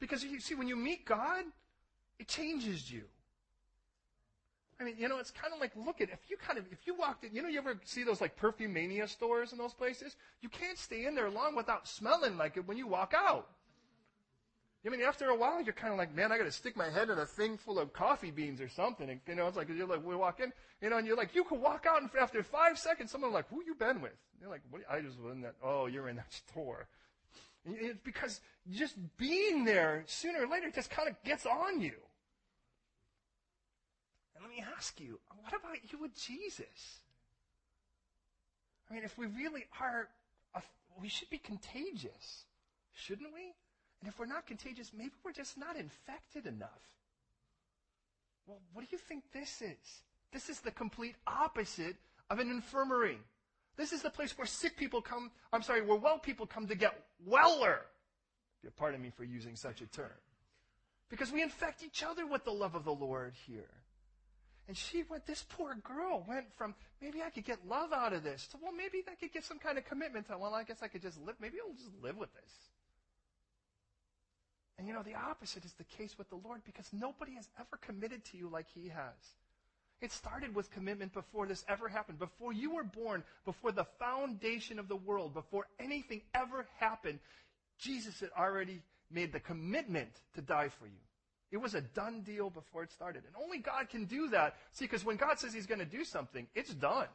Because you see, when you meet God, it changes you. I mean, you know, it's kind of like, look at, if you kind of, if you walked in, you know, you ever see those like perfume mania stores in those places? You can't stay in there long without smelling like it when you walk out. I mean, after a while, you're kind of like, man, I got to stick my head in a thing full of coffee beans or something. And, you know, it's like, you're like, we walk in, you know, and you're like, you could walk out and after five seconds, someone like, who you been with? And you're like, what, I just was in that, oh, you're in that store. And it's because just being there sooner or later just kind of gets on you. Let me ask you, what about you with Jesus? I mean, if we really are, we should be contagious, shouldn't we? And if we're not contagious, maybe we're just not infected enough. Well, what do you think this is? This is the complete opposite of an infirmary. This is the place where sick people come, I'm sorry, where well people come to get weller. Pardon me for using such a term. Because we infect each other with the love of the Lord here. And she went, this poor girl went from, maybe I could get love out of this, to, well, maybe I could get some kind of commitment to, well, I guess I could just live, maybe I'll just live with this. And you know, the opposite is the case with the Lord because nobody has ever committed to you like He has. It started with commitment before this ever happened. Before you were born, before the foundation of the world, before anything ever happened, Jesus had already made the commitment to die for you. It was a done deal before it started. And only God can do that. See, because when God says he's going to do something, it's done.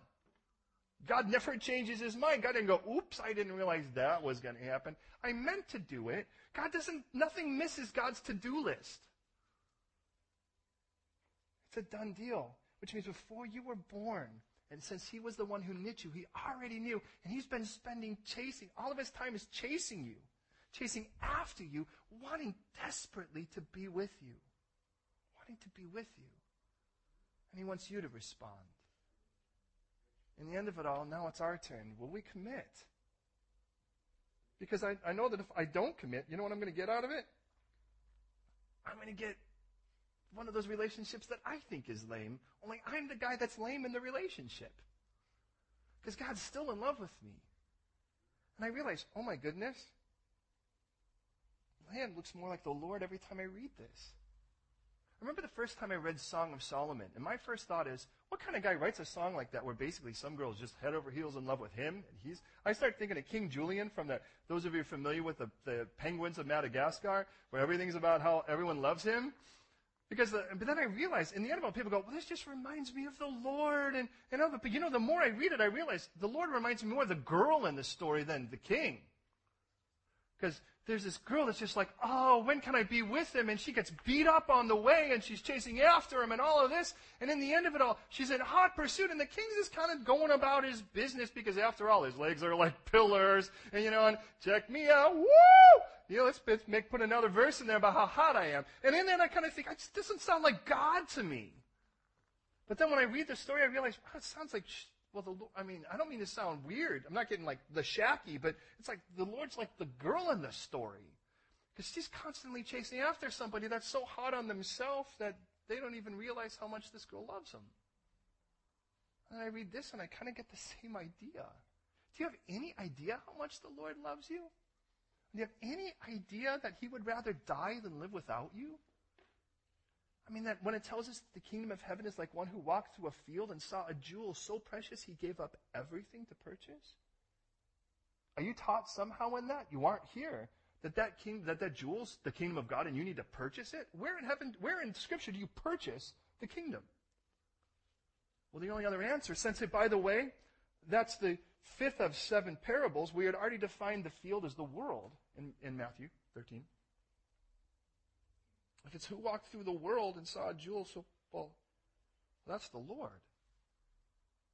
God never changes his mind. God didn't go, oops, I didn't realize that was going to happen. I meant to do it. God doesn't, nothing misses God's to-do list. It's a done deal, which means before you were born, and since he was the one who knit you, he already knew, and he's been spending chasing, all of his time is chasing you chasing after you, wanting desperately to be with you. Wanting to be with you. And he wants you to respond. In the end of it all, now it's our turn. Will we commit? Because I, I know that if I don't commit, you know what I'm going to get out of it? I'm going to get one of those relationships that I think is lame, only I'm the guy that's lame in the relationship. Because God's still in love with me. And I realize, oh my goodness, man looks more like the Lord every time I read this. I remember the first time I read Song of Solomon, and my first thought is, what kind of guy writes a song like that where basically some girl's just head over heels in love with him, and he's, I start thinking of King Julien from the, those of you familiar with the, the penguins of Madagascar, where everything's about how everyone loves him. Because, the, but then I realized, in the end of it, people go, well, this just reminds me of the Lord, and, and all but you know, the more I read it, I realize the Lord reminds me more of the girl in the story than the king. Because there's this girl that's just like, oh, when can I be with him? And she gets beat up on the way and she's chasing after him and all of this. And in the end of it all, she's in hot pursuit and the king's just kind of going about his business because after all, his legs are like pillars. And you know, and check me out. Woo! You know, let's make, put another verse in there about how hot I am. And in that I kind of think, this doesn't sound like God to me. But then when I read the story, I realize, wow, it sounds like well, the, Lord, I mean, I don't mean to sound weird. I'm not getting like the shacky, but it's like the Lord's like the girl in the story. Because she's constantly chasing after somebody that's so hot on themselves that they don't even realize how much this girl loves them. And I read this and I kind of get the same idea. Do you have any idea how much the Lord loves you? Do you have any idea that He would rather die than live without you? I mean, that when it tells us the kingdom of heaven is like one who walked through a field and saw a jewel so precious he gave up everything to purchase? Are you taught somehow in that? You aren't here. That that king, that that jewel's the kingdom of God and you need to purchase it? Where in heaven, where in scripture do you purchase the kingdom? Well, the only other answer, since it, by the way, that's the fifth of seven parables, we had already defined the field as the world in, in Matthew 13. If it's who walked through the world and saw a jewel so well, That's the Lord.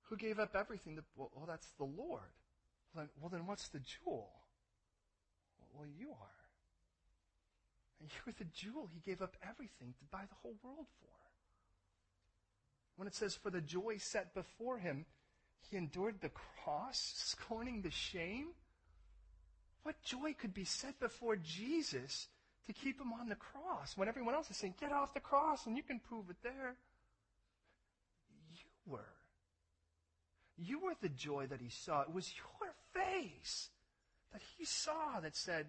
Who gave up everything? To, well, well, that's the Lord. Well then, well, then what's the jewel? Well, you are. And you're the jewel he gave up everything to buy the whole world for. When it says, for the joy set before him, he endured the cross, scorning the shame. What joy could be set before Jesus to keep him on the cross when everyone else is saying, get off the cross and you can prove it there? You were. You were the joy that he saw. It was your face that he saw that said,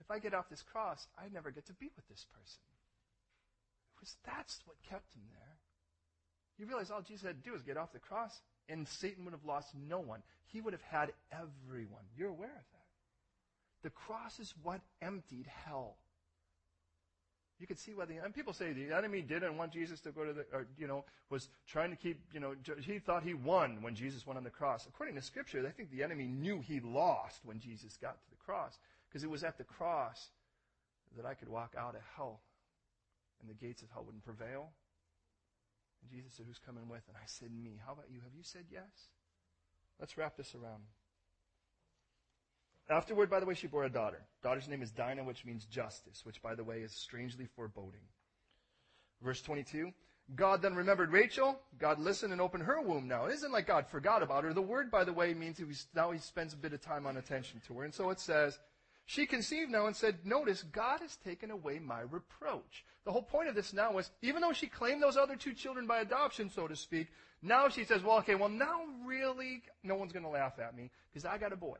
if I get off this cross, I never get to be with this person. It was that's what kept him there. You realize all Jesus had to do was get off the cross, and Satan would have lost no one. He would have had everyone. You're aware of that. The cross is what emptied hell. You could see why the and people say the enemy didn't want Jesus to go to the, or you know, was trying to keep, you know, he thought he won when Jesus went on the cross. According to Scripture, I think the enemy knew he lost when Jesus got to the cross because it was at the cross that I could walk out of hell, and the gates of hell wouldn't prevail. And Jesus said, "Who's coming with?" And I said, "Me." How about you? Have you said yes? Let's wrap this around. Afterward, by the way, she bore a daughter. Daughter's name is Dinah, which means justice, which, by the way, is strangely foreboding. Verse 22. God then remembered Rachel. God listened and opened her womb now. It isn't like God forgot about her. The word, by the way, means he was, now he spends a bit of time on attention to her. And so it says, she conceived now and said, notice, God has taken away my reproach. The whole point of this now is, even though she claimed those other two children by adoption, so to speak, now she says, well, okay, well, now really, no one's going to laugh at me because I got a boy.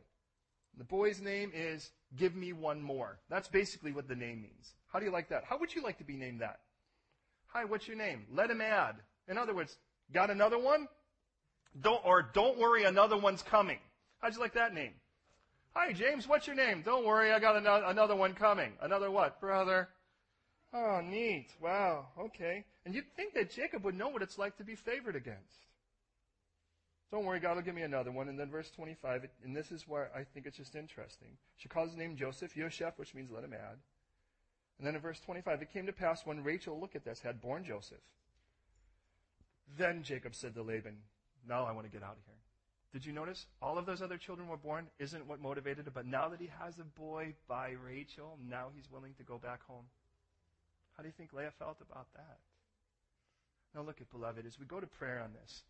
The boy's name is Give Me One More. That's basically what the name means. How do you like that? How would you like to be named that? Hi, what's your name? Let him add. In other words, got another one? Don't, or don't worry, another one's coming. How'd you like that name? Hi, James, what's your name? Don't worry, I got another, another one coming. Another what, brother? Oh, neat. Wow. Okay. And you'd think that Jacob would know what it's like to be favored against. Don't worry, God will give me another one. And then verse 25, and this is where I think it's just interesting. She calls his name Joseph, Yosheph, which means let him add. And then in verse 25, it came to pass when Rachel, look at this, had born Joseph. Then Jacob said to Laban, Now I want to get out of here. Did you notice? All of those other children were born, isn't what motivated it, but now that he has a boy by Rachel, now he's willing to go back home. How do you think Leah felt about that? Now look at, beloved, as we go to prayer on this,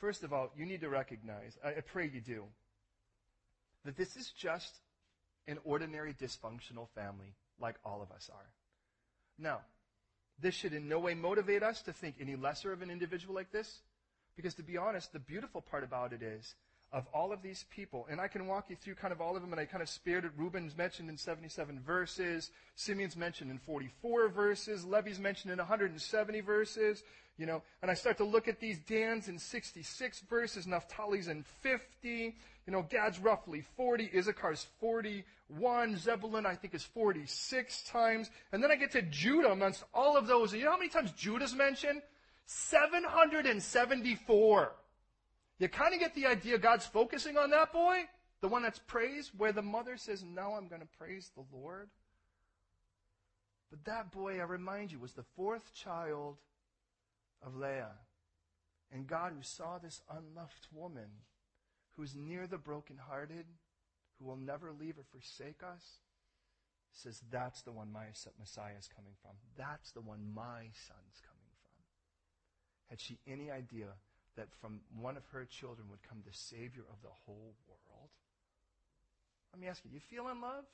First of all, you need to recognize, I, pray you do, that this is just an ordinary dysfunctional family like all of us are. Now, this should in no way motivate us to think any lesser of an individual like this, because to be honest, the beautiful part about it is of all of these people, and I can walk you through kind of all of them, and I kind of spared it. Reuben's mentioned in 77 verses, Simeon's mentioned in 44 verses, Levi's mentioned in 170 verses, you know, and I start to look at these Dan's in 66 verses, Naphtali's in 50, you know, Gad's roughly 40, Issachar's 41, Zebulun I think is 46 times, and then I get to Judah amongst all of those, and you know how many times Judah's mentioned? 774. You kind of get the idea God's focusing on that boy, the one that's praised, where the mother says, No, I'm going to praise the Lord. But that boy, I remind you, was the fourth child of Leah. And God, who saw this unloved woman, who's near the brokenhearted, who will never leave or forsake us, says, That's the one my Messiah is coming from. That's the one my son's coming from. Had she any idea that from one of her children would come the Savior of the whole world? Let me ask you, do you feel unloved?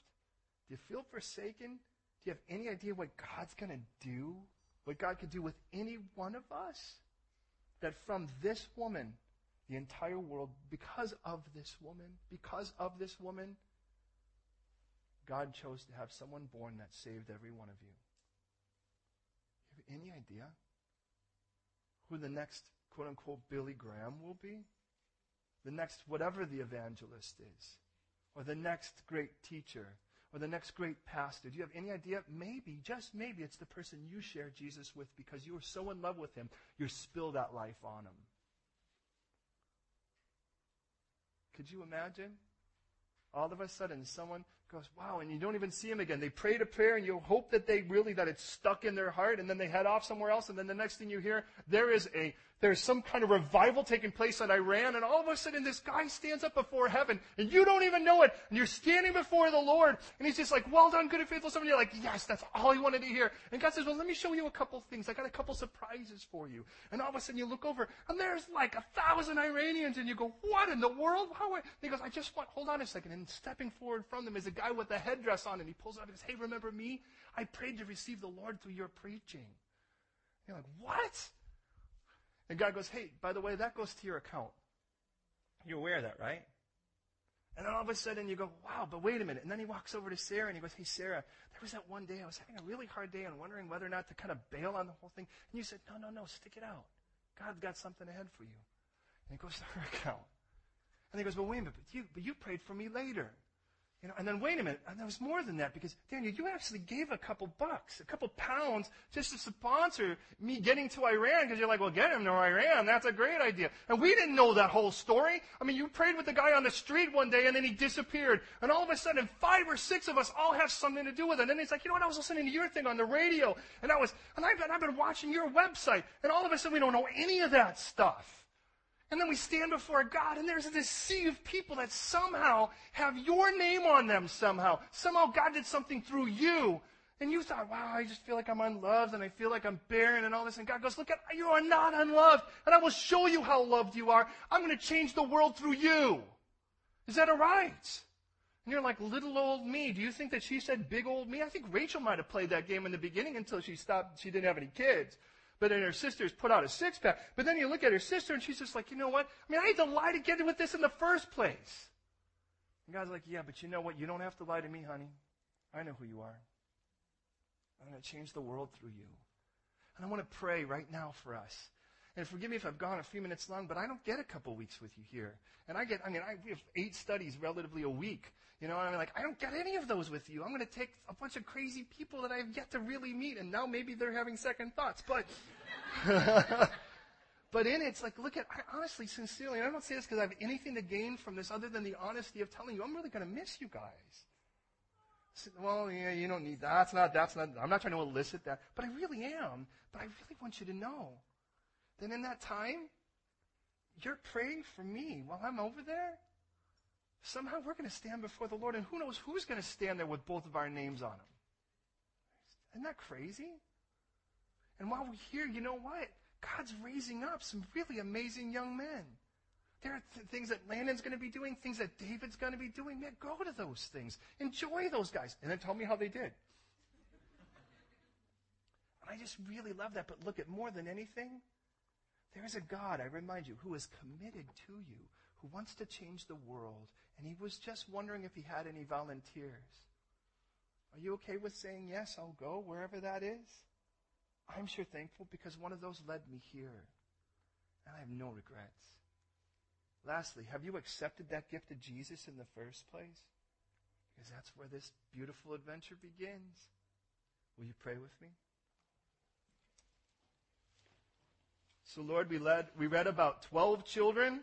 Do you feel forsaken? Do you have any idea what God's going to do? What God could do with any one of us? That from this woman, the entire world, because of this woman, because of this woman, God chose to have someone born that saved every one of you. Do You have any idea who the next quote unquote Billy Graham will be? The next, whatever the evangelist is, or the next great teacher, or the next great pastor. Do you have any idea? Maybe, just maybe, it's the person you share Jesus with because you are so in love with him, you spill that life on him. Could you imagine? All of a sudden, someone goes, wow, and you don't even see them again. They prayed a prayer and you hope that they really, that it's stuck in their heart and then they head off somewhere else and then the next thing you hear, there is a, there's some kind of revival taking place in Iran and all of a sudden this guy stands up before heaven and you don't even know it and you're standing before the Lord and he's just like, well done, good and faithful servant. You're like, yes, that's all he wanted to hear. And God says, well, let me show you a couple things. I got a couple surprises for you. And all of a sudden you look over and there's like a thousand Iranians and you go, what in the world? How? And he goes, I just want, hold on a second. And stepping forward from them is a guy with a headdress on and he pulls it up and says, hey, remember me? I prayed to receive the Lord through your preaching. You're like, what? And God goes, hey, by the way, that goes to your account. You're aware of that, right? And then all of a sudden you go, wow, but wait a minute. And then he walks over to Sarah and he goes, hey, Sarah, there was that one day I was having a really hard day and wondering whether or not to kind of bail on the whole thing. And you said, no, no, no, stick it out. God's got something ahead for you. And he goes to her account. And he goes, well, wait a minute, but you, but you prayed for me later. You know, and then wait a minute, and there was more than that because Daniel, you actually gave a couple bucks, a couple pounds, just to sponsor me getting to Iran because you're like, well, get him to Iran. That's a great idea. And we didn't know that whole story. I mean, you prayed with the guy on the street one day and then he disappeared. And all of a sudden, five or six of us all have something to do with it. And then he's like, you know what? I was listening to your thing on the radio, and I was, and I've been, I've been watching your website, and all of a sudden we don't know any of that stuff. And then we stand before God, and there's this sea of people that somehow have your name on them somehow. Somehow God did something through you. And you thought, wow, I just feel like I'm unloved, and I feel like I'm barren, and all this. And God goes, look at, you are not unloved, and I will show you how loved you are. I'm going to change the world through you. Is that all right? And you're like, little old me. Do you think that she said big old me? I think Rachel might have played that game in the beginning until she stopped, she didn't have any kids. But then her sister's put out a six pack. But then you look at her sister and she's just like, you know what? I mean, I had to lie to get with this in the first place. And God's like, yeah, but you know what? You don't have to lie to me, honey. I know who you are. I'm going to change the world through you. And I want to pray right now for us. And forgive me if I've gone a few minutes long, but I don't get a couple weeks with you here. And I get, I mean, I, we have eight studies relatively a week. You know, and I'm like, I don't get any of those with you. I'm going to take a bunch of crazy people that I've yet to really meet, and now maybe they're having second thoughts. But, but in it, it's like, look at, I honestly, sincerely, and I don't say this because I have anything to gain from this other than the honesty of telling you, I'm really going to miss you guys. Well, yeah, you don't need that. That's not, that's not, I'm not trying to elicit that. But I really am. But I really want you to know that in that time, you're praying for me while I'm over there. Somehow we're going to stand before the Lord, and who knows who's going to stand there with both of our names on them. Isn't that crazy? And while we're here, you know what? God's raising up some really amazing young men. There are th- things that Landon's going to be doing, things that David's going to be doing. Man, go to those things. Enjoy those guys. And then tell me how they did. and I just really love that. But look at more than anything, there is a God, I remind you, who is committed to you, who wants to change the world, and he was just wondering if he had any volunteers. Are you okay with saying, yes, I'll go wherever that is? I'm sure thankful because one of those led me here. And I have no regrets. Lastly, have you accepted that gift of Jesus in the first place? Because that's where this beautiful adventure begins. Will you pray with me? So, Lord, we, led, we read about 12 children,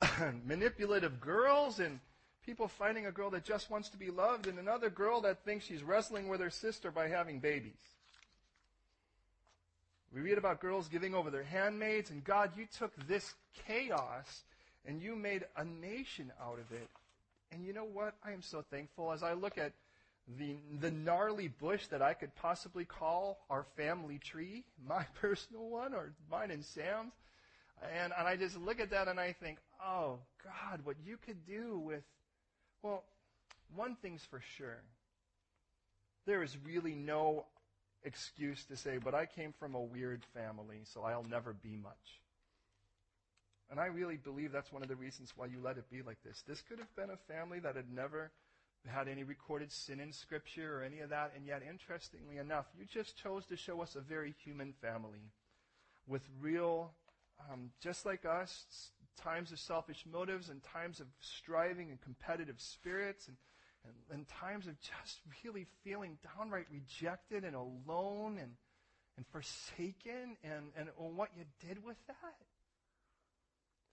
manipulative girls, and people finding a girl that just wants to be loved, and another girl that thinks she's wrestling with her sister by having babies. We read about girls giving over their handmaids, and God, you took this chaos and you made a nation out of it. And you know what? I am so thankful as I look at the, the gnarly bush that I could possibly call our family tree, my personal one, or mine and Sam's. And, and I just look at that and I think, oh, God, what you could do with, well, one thing's for sure. There is really no excuse to say, but I came from a weird family, so I'll never be much. And I really believe that's one of the reasons why you let it be like this. This could have been a family that had never had any recorded sin in Scripture or any of that. And yet, interestingly enough, you just chose to show us a very human family with real, um, just like us, times of selfish motives and times of striving and competitive spirits and, and, and times of just really feeling downright rejected and alone and, and forsaken and, and what you did with that.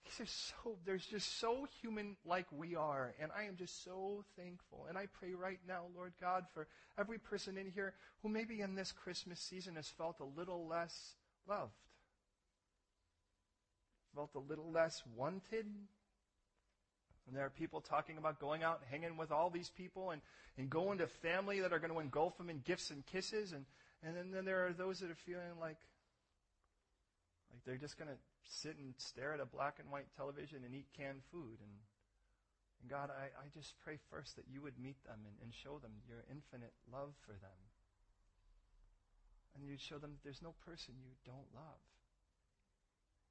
These are so, there's just so human like we are. And I am just so thankful. And I pray right now, Lord God, for every person in here who maybe in this Christmas season has felt a little less loved, felt a little less wanted. And there are people talking about going out and hanging with all these people and, and going to family that are going to engulf them in gifts and kisses. And, and then, then there are those that are feeling like, like they're just going to sit and stare at a black and white television and eat canned food. And, and God, I, I just pray first that you would meet them and, and show them your infinite love for them. And you'd show them that there's no person you don't love.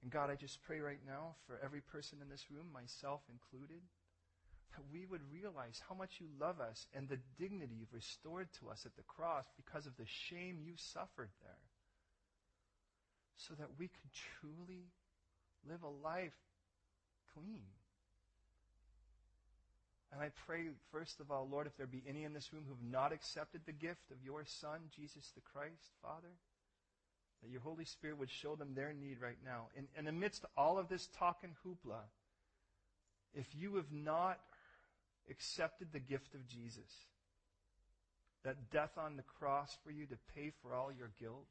And God, I just pray right now for every person in this room, myself included, that we would realize how much you love us and the dignity you've restored to us at the cross because of the shame you suffered there. So that we could truly live a life clean. And I pray, first of all, Lord, if there be any in this room who have not accepted the gift of your Son, Jesus the Christ, Father, that your Holy Spirit would show them their need right now. And, and amidst all of this talk and hoopla, if you have not accepted the gift of Jesus, that death on the cross for you to pay for all your guilt,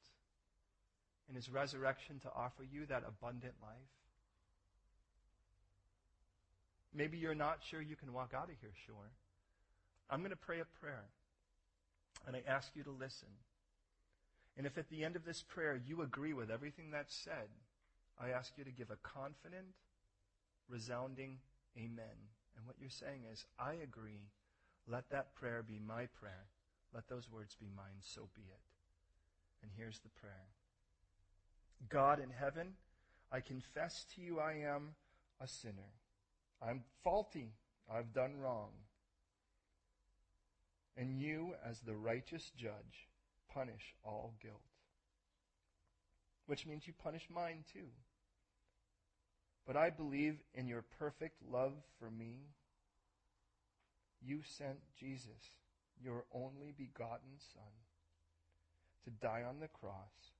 and his resurrection to offer you that abundant life, Maybe you're not sure you can walk out of here sure. I'm going to pray a prayer. And I ask you to listen. And if at the end of this prayer you agree with everything that's said, I ask you to give a confident, resounding amen. And what you're saying is, I agree. Let that prayer be my prayer. Let those words be mine. So be it. And here's the prayer God in heaven, I confess to you I am a sinner. I'm faulty. I've done wrong. And you, as the righteous judge, punish all guilt. Which means you punish mine too. But I believe in your perfect love for me. You sent Jesus, your only begotten Son, to die on the cross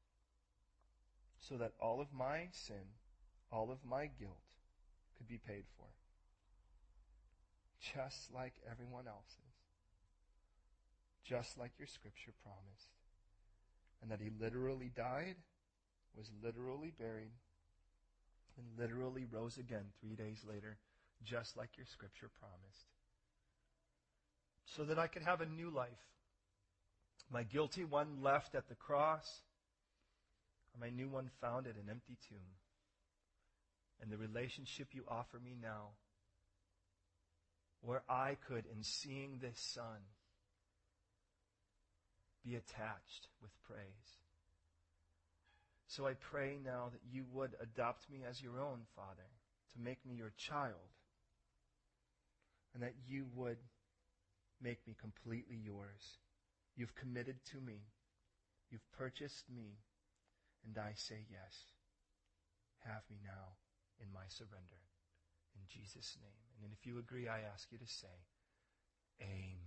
so that all of my sin, all of my guilt could be paid for just like everyone else's, just like your scripture promised. And that he literally died, was literally buried, and literally rose again three days later, just like your scripture promised. So that I could have a new life. My guilty one left at the cross, and my new one found at an empty tomb. And the relationship you offer me now where I could, in seeing this Son, be attached with praise. So I pray now that you would adopt me as your own, Father, to make me your child, and that you would make me completely yours. You've committed to me. You've purchased me, and I say yes. Have me now in my surrender. In Jesus' name. And if you agree, I ask you to say, Amen.